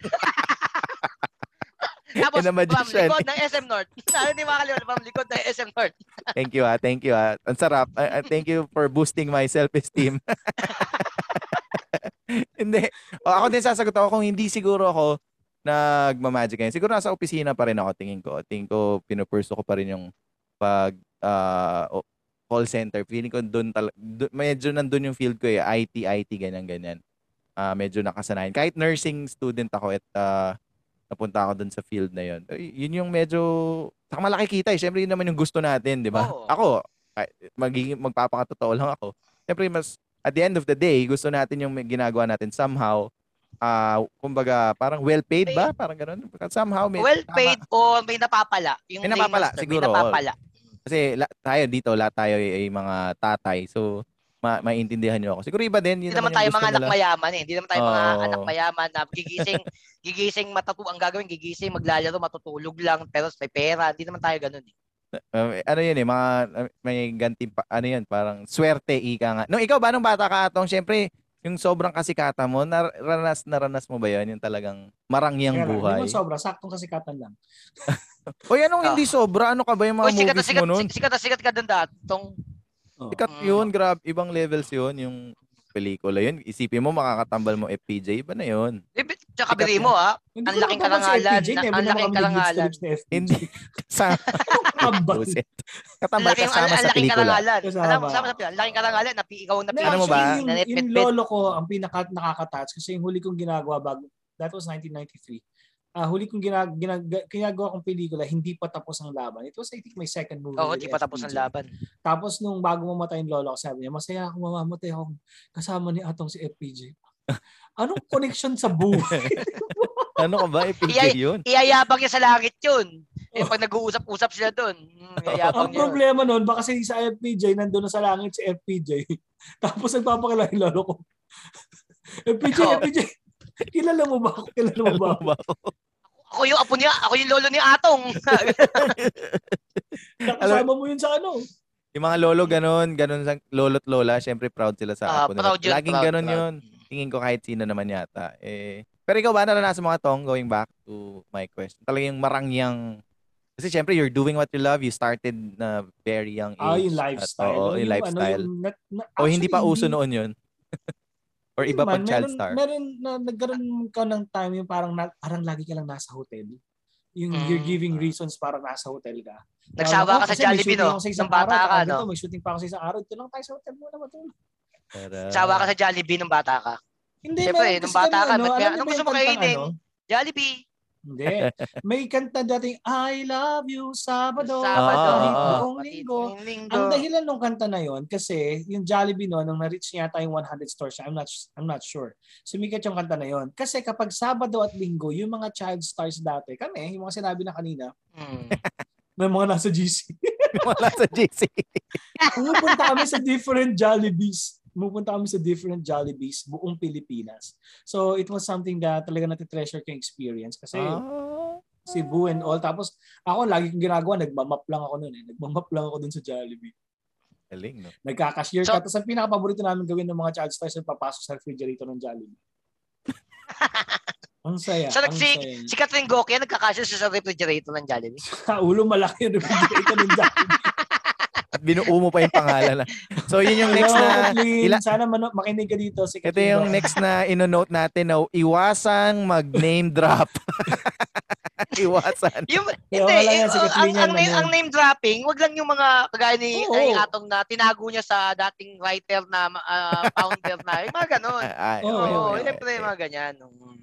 Tapos, And a magician. likod ng SM North. Hindi makakalimutan, from likod ng SM North. Thank you, ah. Thank you, ah. Ang sarap. Ah, ah, thank you for boosting my self-esteem. [laughs] hindi. O, ako din sasagot ako kung hindi siguro ako nagmamagic ngayon. Siguro nasa opisina pa rin ako, tingin ko. Tingin ko, pinupurso ko pa rin yung pag o- call center. Feeling ko doon tal- dun- medyo nandun yung field ko eh. IT, IT, ganyan, ganyan. Ah, medyo nakasanayan. Kahit nursing student ako at ah, napunta ako doon sa field na yun. Yun yung medyo, saka malaki kita eh. Siyempre yun naman yung gusto natin, di ba? Ako, magiging, magpapakatotoo lang ako. Siyempre mas, at the end of the day, gusto natin yung ginagawa natin somehow, ah kumbaga, parang well paid ba? Parang ganun. Somehow, may, Well tama. paid o may napapala. Yung May napapala, siguro, May napapala. Kasi la, tayo dito, lahat tayo ay, ay mga tatay. So, ma maintindihan nyo ako. Siguro iba din. Yun Hindi naman tayo mga anak mayaman eh. Hindi naman tayo mga Oo. anak mayaman na gigising, [laughs] gigising matutu ang gagawin, gigising, maglalaro, matutulog lang, pero may pera. Hindi naman tayo ganun eh. Uh, ano yun eh, mga uh, may ganti pa, ano yun, parang swerte ika nga. Nung ikaw ba nung bata ka atong, syempre, yung sobrang kasikata mo, naranas naranas mo ba yun? Yung talagang marangyang Kaya buhay. Hindi mo sobra, saktong kasikatan lang. [laughs] Oy, anong Ah. hindi sobra? Ano ka ba yung mga Oy, sikat movies sikat, mo nun? sikat na sikat ka doon dati. Oh. Sikat Mm. yun, grab, ibang levels yun. Yung pelikula yun. Isipin mo, makakatambal mo FPJ ba na yun? Tsaka bigay mo ah. Hindi Ang laking karangalan. Na- ang laking karangalan. Hindi. Sa, [laughs] Kabal. Katambal laking, kasama sa laking pelikula. Alam mo, kasama sa pelikula. Ang laking karangalan. Napi, ikaw ang Hindi, napi. Alam mo ba? yung, lolo ko, ang pinaka nakaka-touch kasi yung huli kong ginagawa bago, that was 1993. Ah, huli kong ginag, ginag, ginagawa kong pelikula, hindi pa tapos ang laban. It was, I think, my second movie. Oo, with di pa tapos ang laban. Tapos nung bago mamatay yung lolo ko, sabi niya, masaya ako mamamatay ako kasama ni Atong si FPJ. [laughs] Anong connection sa buhay? [laughs] Ano ka ba? FPJ Iyay- yun. Iyayabang niya sa langit yun. [laughs] Eh, pag nag-uusap-usap sila doon, mm, iyayabang Ang niya. problema nun, baka si sa FPJ, nandun na sa langit si FPJ. Tapos nagpapakilala yung lolo ko. FPJ, Ikaw. FPJ, [laughs] kilala mo ba ako? Kilala mo ba ako? Ako yung apo niya, ako yung lolo ni Atong. [laughs] Nakasama mo yun sa ano? Yung mga lolo ganun, ganun sa lolo't lola, syempre proud sila sa Ah, apo nila. proud yun. Laging proud, ganun proud. yun. Tingin ko kahit sino naman yata. Eh, pero ikaw ba naranasan mo nga tong going back to my question? Talagang marangyang kasi syempre you're doing what you love. You started na very young age. Ah, yung lifestyle. oo, yung, ano, lifestyle. yung na- na- o hindi pa actually, uso noon yun? Or iba pag naman, child meron, star? Meron na nagkaroon ka ng time yung parang na, parang lagi ka lang nasa hotel. Yung Mm. you're giving reasons para nasa hotel ka. Nagsawa ka sa Jollibee, no? ako sa isang Nung bata araw, ka, no? dito, May shooting pa ako sa isang araw. Ito lang tayo sa hotel muna matulog. Tara. Sawa ka sa Jollibee nung bata ka. Hindi, Siyempre, meron nung kasi bata kami, ka, ano, ba't anong gusto mo kainin? ano? Jollibee. Hindi. May kanta dating, I love you, Sabado. Sabado. Buong buong linggo. Ang dahilan ng kanta na yon kasi yung Jollibee no, nung na-reach niya yung 100 stores, I'm not I'm not sure. Sumikat yung kanta na yon. Kasi kapag Sabado at Linggo, yung mga child stars dati, kami, yung mga sinabi na kanina, Mm. [laughs] may mga nasa GC. Wala sa GC. Pumupunta kami sa different Jollibees. Pumupunta kami sa different Jollibees buong Pilipinas. So it was something that talaga natitreasure ko experience kasi Ah. Cebu and all. Tapos ako lagi kong ginagawa, nagmamap lang ako noon eh. Nagmamap lang ako dun sa Jollibee. Galing, no? Nagka-cashier So- ka. Tapos ang pinaka-paborito namin gawin ng mga child stars ay papasok sa refrigerator ng Jollibee. [laughs] ang saya. So, ang si, saya. si Catherine Gokia, nagkakasya siya sa refrigerator ng Jollibee. [laughs] Sa ulo malaki yung refrigerator ng Jollibee. At binuo mo pa yung pangalan. na. So, yun yung next na... Ila- Sana mano- makinig ka dito. Si Ito yung next na ino-note natin na iwasang mag-name drop. [laughs] iwasan. Yung, Kaya hindi, wala yan, eh, si ang, ang, name, ang name dropping, wag lang yung mga kagaya ni, Oo. ay, Atong na tinago niya sa dating writer na ah, founder na, yung mga ganon. [laughs] Ay, Oo, Oo, okay, oh, okay, siyempre okay. mga ganyan. Mm.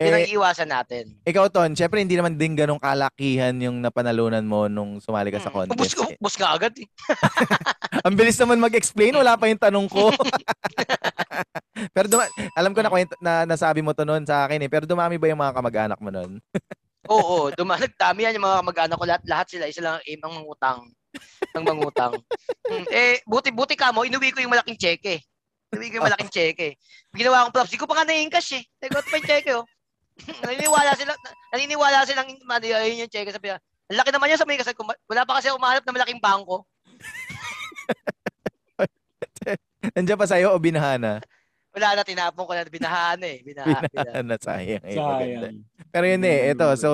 Yun ang Eh, iwasan natin. ikaw, Ton, syempre hindi naman din ganong kalakihan yung napanalunan mo nung sumali ka sa Mm. contest. Ubus, ubus ka agad eh. [laughs] Ang bilis naman mag-explain, wala pa yung tanong ko. [laughs] pero duma- alam ko na, kwento, na nasabi mo to noon sa akin eh. Pero dumami ba yung mga kamag-anak mo noon? [laughs] Oo, dumalag dami yan yung mga mag-anak ko lahat, lahat sila isa lang ang aim ang mangutang. Ang mangutang. Mm, eh buti buti ka mo, inuwi ko yung malaking cheque. Inuwi ko yung malaking cheque. Ginawa akong props, di ko pa nga na-encash eh. Ito pa yung cheque oh. [laughs] naniniwala sila, naniniwala silang mali ayun yung cheque sabi niya. Ang laki naman yan sa may ko. Wala pa kasi ako mahanap ng malaking bangko. [laughs] Nandiyan pa sa'yo o binahana? Wala na tinapon ko na binahaan eh. Binahaan. [laughs] Binahana, sayang. Eh. Sayang. Pero yun eh, ito. So,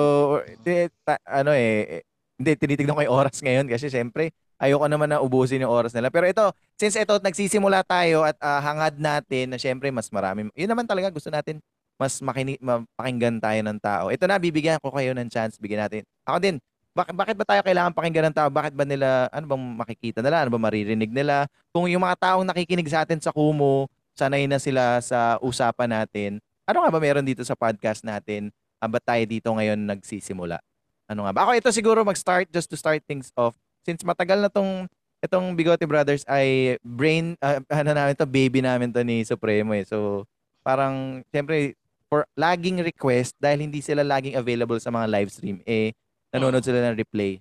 di- ta- ano eh, hindi, tinitignan ko yung oras ngayon kasi syempre, ayoko naman na ubusin yung oras nila. Pero ito, since ito, nagsisimula tayo at ah, hangad natin na syempre, mas marami. Yun naman talaga, gusto natin mas makini, mapakinggan tayo ng tao. Ito na, bibigyan ko kayo ng chance. Bigyan natin. Ako din, bakit, bakit ba tayo kailangan pakinggan ng tao? Bakit ba nila, ano bang makikita nila? Ano ba maririnig nila? Kung yung mga taong nakikinig sa atin sa Kumu, sanay na sila sa usapan natin. Ano nga ba meron dito sa podcast natin? Ah, ba't tayo dito ngayon nagsisimula? Ano nga ba? Ako ito siguro mag-start just to start things off. Since matagal na tong itong Bigote Brothers ay brain ah, ano namin to baby namin to ni Supremo eh. So parang siyempre for laging request dahil hindi sila laging available sa mga live stream eh nanonood sila ng replay.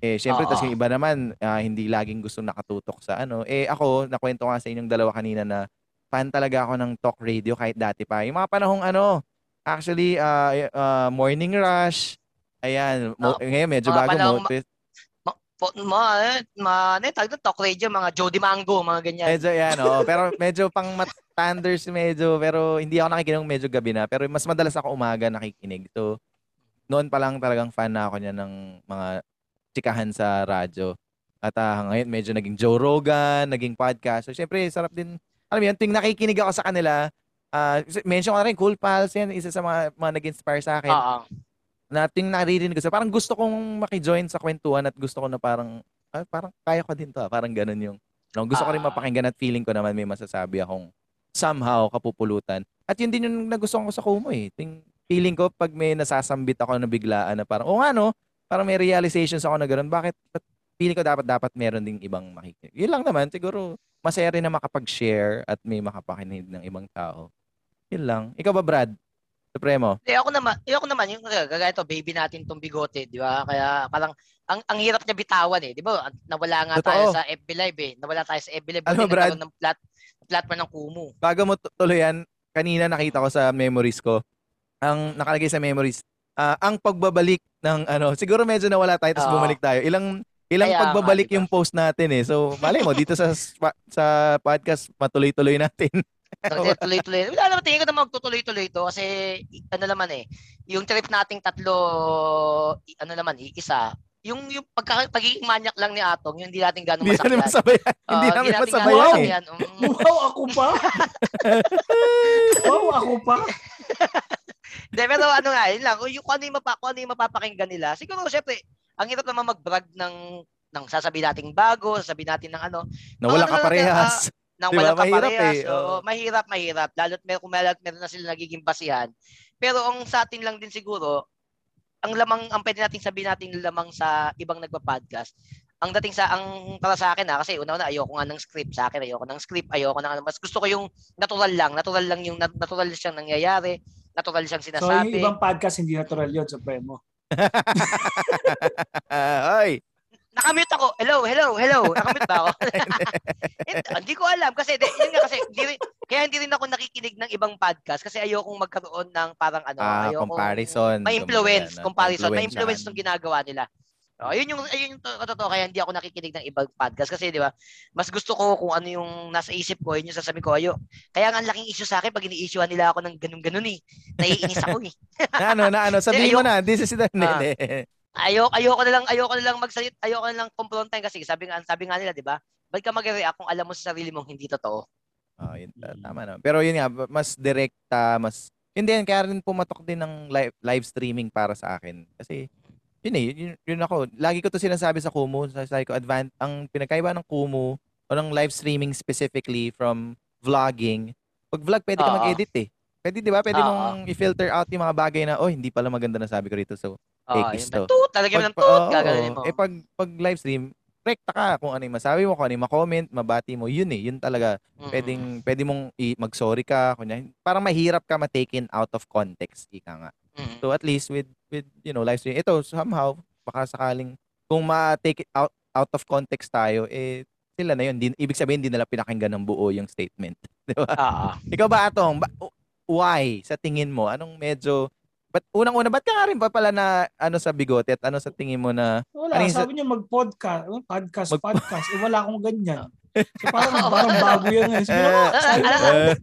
Eh syempre tas yung iba naman ah, hindi laging gusto nakatutok sa ano. Eh ako nakwento ko nga sa inyong dalawa kanina na fan talaga ako ng talk radio kahit dati pa. Yung mga panahong ano, actually ah, ah, morning rush. Ayan, mo, ngayon medyo bago mo. Po, ma, ma, ano yung tawag talk radio, mga Jody Mango, mga ganyan. Medyo yan, oo. Pero medyo pang matanders medyo. Pero hindi ako nakikinig medyo gabi na. Pero mas madalas ako umaga nakikinig. So, noon pa lang talagang fan na ako niya ng mga chikahan sa radyo. At ah, ngayon medyo naging Joe Rogan, naging podcast. So, syempre, sarap din alam mo yun, tuwing nakikinig ako sa kanila, uh, mention ko na rin, Cool Pals, yan, isa sa mga, mga nag-inspire sa akin. Oo. Na tuwing naririnig ko sa, parang gusto kong makijoin sa kwentuhan at gusto ko na parang, ah, parang kaya ko din to, ah. parang ganun yung, no, gusto ko rin Ah. mapakinggan at feeling ko naman may masasabi akong somehow kapupulutan. At yun din yung nagustuhan ko sa Kumu eh. Ting, feeling ko pag may nasasambit ako na biglaan na parang, o nga no, parang may realizations ako na gano'n, bakit, ba't feeling ko dapat dapat meron ding ibang makikinig. Yun lang naman, siguro masaya rin na makapag-share at may makapakinig ng ibang tao. Yun lang. Ikaw ba, Brad? Supremo? Eh ako naman, eh ako naman yung kagaya to, baby natin tong bigote, di ba? Kaya parang ang ang hirap niya bitawan eh, di ba? Nawala nga Totoo. tayo sa FB Live eh. Nawala tayo sa FB Live. Alam mo, Brad? ng plat, platform ng Kumu. Bago mo tu- tuluyan, kanina nakita ko sa memories ko, ang nakalagay sa memories, ah, ang pagbabalik ng ano, siguro medyo nawala tayo tapos Oo. bumalik tayo. Ilang ilang Kaya pagbabalik yung post natin eh. So, malay mo dito sa sa podcast matuloy-tuloy natin. [laughs] Kasi [laughs] tuloy-tuloy. Wala naman, tingin ko naman magtutuloy-tuloy to kasi ano naman eh, yung trip nating tatlo, ano naman, isa, yung yung pagka, pagiging manyak lang ni Atong, yung hindi natin gano'ng Hindi namin masakyan. masabayan. Hindi Oo, namin natin masabayan gano'ng eh. masakyan. Mm. Wow, ako pa? [laughs] wow, ako pa? Hindi, pero ano nga, yun lang, yung kung ano yung, mapa, kung ano yung mapapakinggan nila, siguro syempre, ang hirap naman mag-brag ng ng sasabihin nating bago, sasabihin natin ng ano, Nawala ano ka natin, parehas. Nang Di ba? walang Mahirap kaparehas. eh, Oo, oo. mahirap, mahirap. Lalo't meron, kung meron, meron na sila nagiging basihan. Pero ang sa atin lang din siguro, ang lamang, ang pwede nating sabihin natin lamang sa ibang nagpa-podcast, ang dating sa, ang para sa akin ha, kasi una-una ayoko nga ng script sa akin, ayoko ng script, ayoko ng ano, mas gusto ko yung natural lang, natural lang yung, nat- natural siyang nangyayari, natural siyang So, yung sinasabi. ibang podcast, hindi natural yun, Supremo. Ay, [laughs] Nakamute ako. Hello, hello, hello. [laughs] Nakamute ba ako? [laughs] Hindi, hindi ko alam kasi di, yun nga kasi hindi rin, kaya hindi rin ako nakikinig ng ibang podcast kasi ayokong magkaroon ng parang ano, ah, ayokong comparison. may influence, comparison, may influence ng ginagawa nila. Oh, ayun yung ayun yung to- totoo kaya hindi ako nakikinig ng ibang podcast kasi di ba? Mas gusto ko kung ano yung nasa isip ko, yun yung sasabihin ko ayo. Kaya nga ang laking issue sa akin pag ini-issuean nila ako ng ganun-ganun eh. Naiinis ako eh. [laughs] na ano, na ano, sabihin mo na, this is the... Ah. Ayoko ayoko na lang ayoko na lang magsalit, ayoko na lang kumprontahin kasi sabi nga sabi nga nila, 'di ba? Ba't ka mag-react kung alam mo sa sarili mong hindi totoo? Oh, yun, ta- tama naman. Pero yun nga, mas direkta, mas... Hindi yan, kaya rin pumatok din ng live, live streaming para sa akin. Kasi, yun eh, yun, yun ako. Lagi ko to sinasabi sa Kumu, sabi ko, advan- ang pinagkaiba ng Kumu, o ng live streaming specifically from vlogging, pag vlog, pwede ka mag-edit eh. Pwede, di ba? Pwede Oo. mong i-filter out yung mga bagay na, oh, hindi pala maganda na sabi ko rito. So, Oh, Tekis yun. to. Tut, talagyan mo ng oo, gaganin mo. Eh, pag, pag live stream, rekta ka kung ano yung masabi mo, kung ano yung ma-comment, mabati mo, yun eh, yun talaga Mm-mm. pwedeng pwede mong i- mag-sorry ka kunya parang mahirap ka ma-taken out of context ika nga Mm-mm. so at least with with you know live stream ito somehow baka sakaling kung ma-take it out out of context tayo eh sila na yun din ibig sabihin hindi nila pinakinggan ng buo yung statement [laughs] di ba Oo. ikaw ba atong ba, why sa tingin mo anong medyo But unang-una, ba't ka nga rin ba pala na ano sa bigote at ano sa tingin mo na Wala, Ano yung sa- sabi niya mag-podcast, oh, podcast, Mag- podcast. Eh, wala akong ganyan. [laughs] So, parang, parang bago yan. Eh. Siguro [laughs] sabi Eh,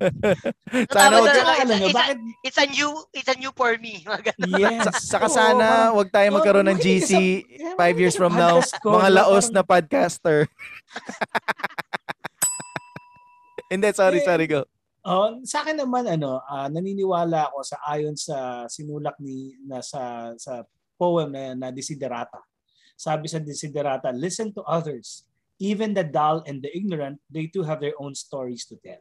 [laughs] sana Tama wag na- Tsaka it's- bakit? It's a new, it's a new for me. Yes. sa, saka sana parang- wag tayo magkaroon ng Oh, GC five years from now mga laos Parang- na podcaster. Hindi, sorry, sorry, go. Oh, sa akin naman ano, ah, naniniwala ako sa ayon sa sinulak ni na sa sa poem na, na Desiderata. Sabi sa Desiderata, listen to others. Even the dull and the ignorant, they too have their own stories to tell.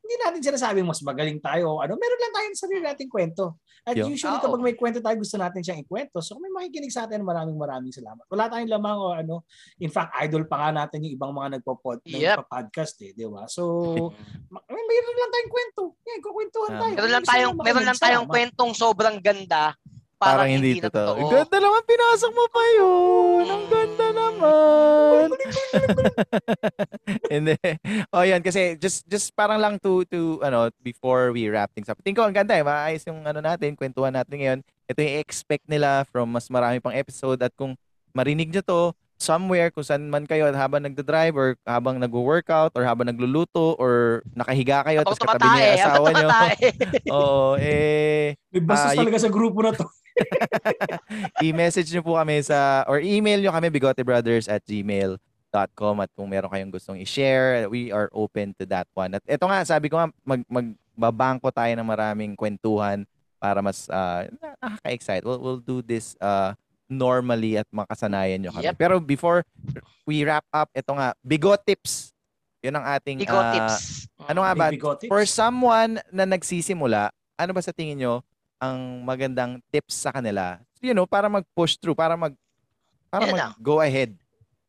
Hindi natin sinasabing mas magaling tayo o ano, meron lang tayong sarili nating kwento. At Yo. usually Oo. kapag may kwento tayo, gusto natin siyang ikwento. So kung may makikinig sa atin, maraming maraming salamat. Wala tayong lamang o ano. In fact, idol pa nga natin yung ibang mga nagpo-pod, Yep. nagpa-podcast eh, di ba? So, [laughs] Ma- may mayroon lang tayong kwento. Yan, kukwentuhan Ah. tayo. Meron lang tayong, meron lang tayong kwentong sobrang ganda. Parang, Parang, hindi, na totoo. totoo. Ganda naman, pinasok mo pa yun. Ang ganda naman. [laughs] Hindi. oh, yan kasi just just parang lang to to ano before we wrap things up. Tingin ko ang ganda eh. Maayos yung ano natin, kwentuhan natin ngayon. Ito yung expect nila from mas marami pang episode at kung marinig nyo to somewhere kung saan man kayo habang nagda-drive or habang nagwo-workout or habang nagluluto or nakahiga kayo tapos katabi niyo yung asawa tumatae. [laughs] Oo, eh May bastos y- talaga sa grupo na to. [laughs] [laughs] i-message nyo po kami sa or email nyo kami bigotebrothers at gmail com at kung meron kayong gustong i-share, we are open to that one. At ito nga, sabi ko nga, mag, magbabangko tayo ng maraming kwentuhan para mas uh, nakaka-excite. We'll, we'll do this uh, normally at makasanayan nyo kami. Yep. Pero before we wrap up, ito nga, bigot tips. Yun ang ating... Bigo uh, tips. Ano nga ba? For someone na nagsisimula, ano ba sa tingin nyo ang magandang tips sa kanila? You know, para mag-push through, para mag para mag-go ahead.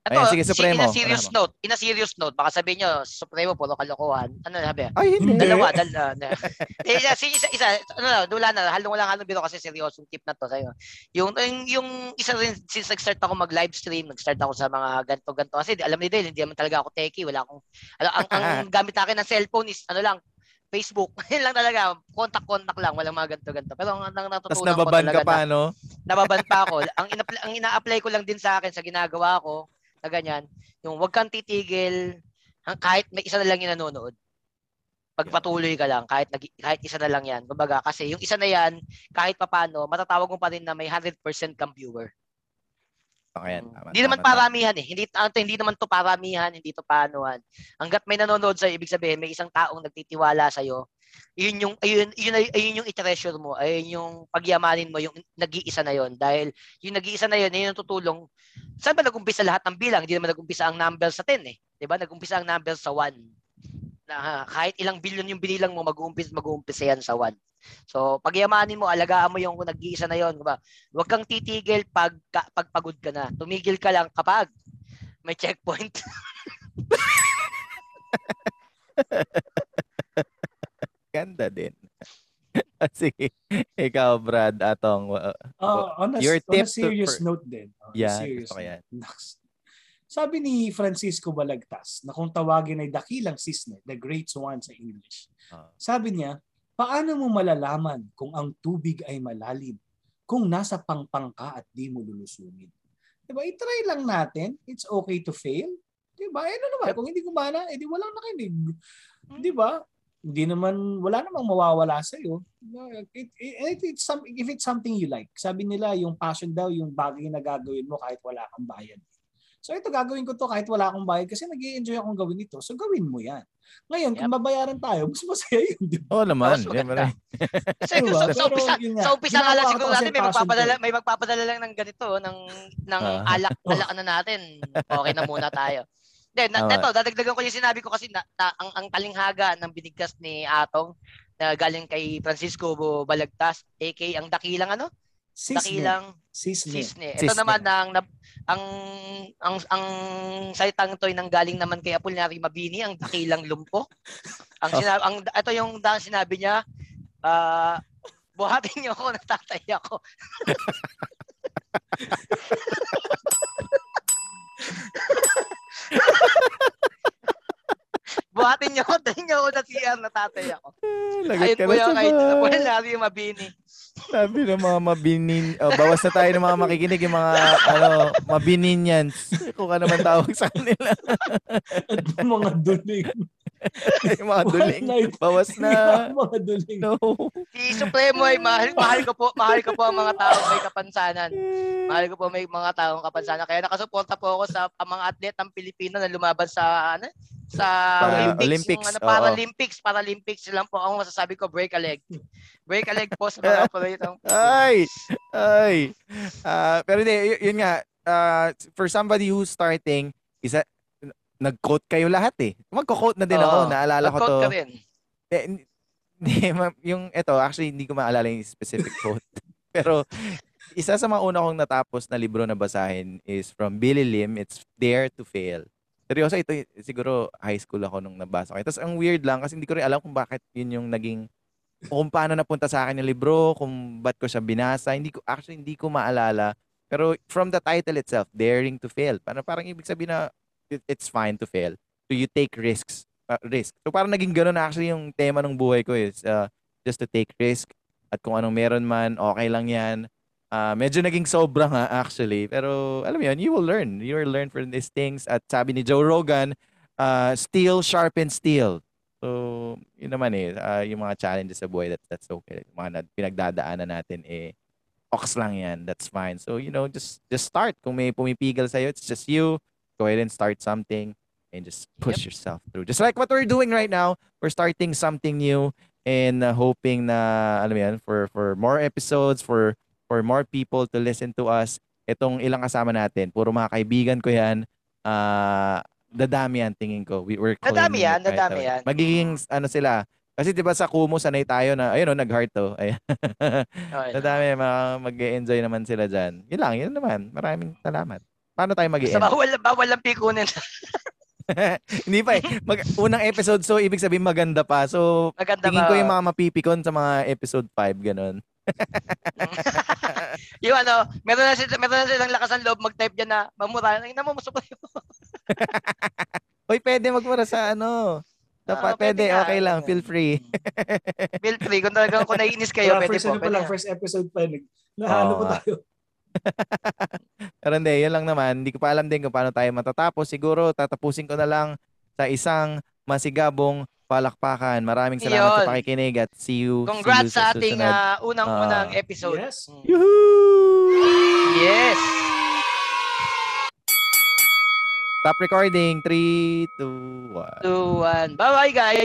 Ito, Ayan, sige, si- Supremo. in a serious Wala note, in a serious note, baka sabihin nyo, Supremo, puro kalokohan. Ano sabi? Ay, hindi. Dalawa, dalawa. na. [laughs] eh, isa, isa, isa, ano na, wala na, halong wala halong biro kasi seryosong tip na to sa'yo. Yung, yung, yung isa rin, since nag-start ako mag-live stream, nag-start ako sa mga ganto-ganto. Kasi alam ni Dale, hindi naman talaga ako techie, wala akong, ano, ang, ang [laughs] gamit akin ng cellphone is, ano lang, Facebook. [laughs] Yun lang talaga, contact-contact lang, walang mga ganto-ganto. Pero ang, ang Tapos natutunan ko nababan ka talaga pa, na, no? nababan pa ako. ang, ina ang ina-apply ko lang din sa akin sa ginagawa ko, na ganyan, yung wag kang titigil kahit may isa na lang yung nanonood. Pagpatuloy ka lang, kahit, nag, kahit isa na lang yan. Kumbaga, kasi yung isa na yan, kahit papano, matatawag mo pa rin na may 100% kang viewer. Okay, yan. Mm. Tama, Hindi naman tama, paramihan eh. Hindi, ano, to, hindi naman to paramihan, hindi to paanohan. Hanggat may nanonood sa'yo, ibig sabihin, may isang taong nagtitiwala sa'yo, yun yung ayun yun ay- ayun yung i-treasure mo. Ayun yung pagyamanin mo yung nag-iisa na yon dahil yung nag-iisa na yon yun yung tutulong. Saan ba nag-umpisa lahat ng bilang? Hindi naman nag-umpisa ang number sa 10 eh. 'di ba? Nag-umpisa ang number sa 1 na ah, kahit ilang bilyon yung binilang mo mag-uumpisa mag-uumpisa yan sa 1 so pagyamanin mo alagaan mo yung nag-iisa na yon diba huwag kang titigil pag ka- pag pagod ka na. Tumigil ka lang kapag may checkpoint [laughs] Ganda din. [laughs] Sige. Ikaw, Brad, atong... uh, Uh, on, a, Your on a tip to- serious for- note din. On a Yeah, serious yan. note. Sabi ni Francisco Balagtas na kung tawagin ay dakilang sisne, the great swan sa English. Ah. Sabi niya, paano mo malalaman kung ang tubig ay malalim kung nasa pangpang ka at di mo lulusumin? Diba? I-try lang natin. It's okay to fail. Diba? Eh, ano naman? Kung hindi gumana, edi walang nakinig. Diba? Hindi naman, wala namang mawawala sa iyo. It, it, it's some, if it's something you like. Sabi nila, yung passion daw, yung bagay na gagawin mo kahit wala kang bayad. So ito gagawin ko to kahit wala akong bayad kasi nag enjoy akong gawin ito. So gawin mo yan. Ngayon, kung babayaran tayo, mas masaya yun. Di ba? Oo naman. Mas Yan, maganda. maray. Kasi Diba? sa, sa Pero umpisa, yun sa umpisa nga lang siguro natin may magpapadala, ko. may magpapadala lang ng ganito, ng, ng Ah. alak, alak na natin. Okay na muna tayo. [laughs] Then, na, ito, dadagdagan ko yung sinabi ko kasi na, ta- ang, ang talinghaga ng binigkas ni Atong na galing kay Francisco Balagtas, aka ang dakilang ano? Sisne. Dakilang Sisne. Sisne. Ito Sisne. naman ang ang ang ang salitang ito ay nanggaling naman kay Apolinary Mabini, ang dakilang lumpo. Ang sinabi, ang ito yung da- sinabi niya, ah buhatin niyo ako [laughs] natatay ako. [laughs] buhatin niyo ako, dahil niyo ako na CR natatay ako. Lagot Ayun ka po na [laughs] yung sa kay bahay. Apolinary Mabini. Sabi ng mga mabinin, oh, bawas na tayo ng mga makikinig, yung mga ano, mabininians. Kung ka naman tawag sa kanila. [laughs] At mga duling. [laughs] yung mga duling. Night. Bawas [laughs] na. mga duling. No. Si Supremo ay mahal, mahal ko po, mahal ko po ang mga tao may kapansanan. Mahal ko po may mga taong kapansanan. Kaya nakasuporta po ako sa ang mga atlet ng Pilipino na lumaban sa ano sa Para- Olympics, Olympics, yung ano, oo. Paralympics, Paralympics lang po ang masasabi ko break a leg. Break a leg po sa mga [laughs] operatong. Ay! Ay! Ah, pero hindi, y- yun nga, ah, for somebody who's starting, isa, nag-quote kayo lahat eh. Magko-quote na din ako, Oo. naalala ko Nag-quote to. ka rin. Eh, [laughs] hindi, ma- yung ito, actually hindi ko maalala yung specific quote. [laughs] Pero isa sa mga una kong natapos na libro na basahin is from Billy Lim, it's Dare to Fail. Seryoso, ito siguro high school ako nung nabasa ko. Tapos ang weird lang kasi hindi ko rin alam kung bakit yun yung naging o kung paano napunta sa akin yung libro, kung ba't ko siya binasa. Hindi ko actually hindi ko maalala. Pero from the title itself, Daring to Fail. Parang parang ibig sabihin na it's fine to fail. So you take risks. uh, risk. So parang naging ganun actually yung tema ng buhay ko is uh, just to take risk at kung anong meron man, okay lang yan. Ah, medyo naging sobra nga actually. Pero alam mo yun, you will learn. You will learn from these things. At sabi ni Joe Rogan, uh, steel sharpens steel. So, yun naman eh, ah, yung mga challenges sa buhay, that, that's okay. Yung mga na, pinagdadaanan natin eh, ox lang yan. That's fine. So, you know, just just start. Kung may pumipigil sa'yo, it's just you. Go ahead and start something and just push yourself through. Just like what we're doing right now, we're starting something new and uh, hoping na alam mo yan for for more episodes for for more people to listen to us. Itong ilang kasama natin, puro mga kaibigan ko yan. Ah, dadami yan tingin ko. We we're Dadami yan, dadami yan. Magiging ano sila. Kasi 'di ba sa Kumu sanay tayo na ayun oh, nag-heart to. Ayan. Okay. [laughs] Dadami mag-enjoy naman sila diyan. Yun lang, yun naman. Maraming salamat. Paano tayo mag Basta bawal, bawal lang pikunin. [laughs] [laughs] Hindi pa eh. Mag, unang episode so ibig sabihin maganda pa. So Maganda tingin ba? ko yung mga mapipikon sa mga episode 5 ganun. [laughs] yung ano, meron na, sila, meron na silang lakas ng loob mag-type dyan na mamura. Ay, namumusok ko yun. Hoy, pwede magmura sa ano. Sa Ah, pa- pwede, nga. okay lang. Feel free. Feel free. Kung talagang kung naiinis kayo, pwede first po. ano pa Pwede lang, nga. first episode pa Oo pa nga. tayo. [laughs] Pero hindi, yun lang naman. Hindi ko pa alam din kung paano tayo matatapos. Siguro, tatapusin ko na lang sa isang masigabong palakpakan. Maraming salamat sa Yun. pakikinig at see you. Congrats see you sa ating susunod. ah, unang-unang Ah. episode. Yes. Mm. Yuhuu! Yes. Stop recording. 3, 2, 1. Two, one. Bye-bye, guys.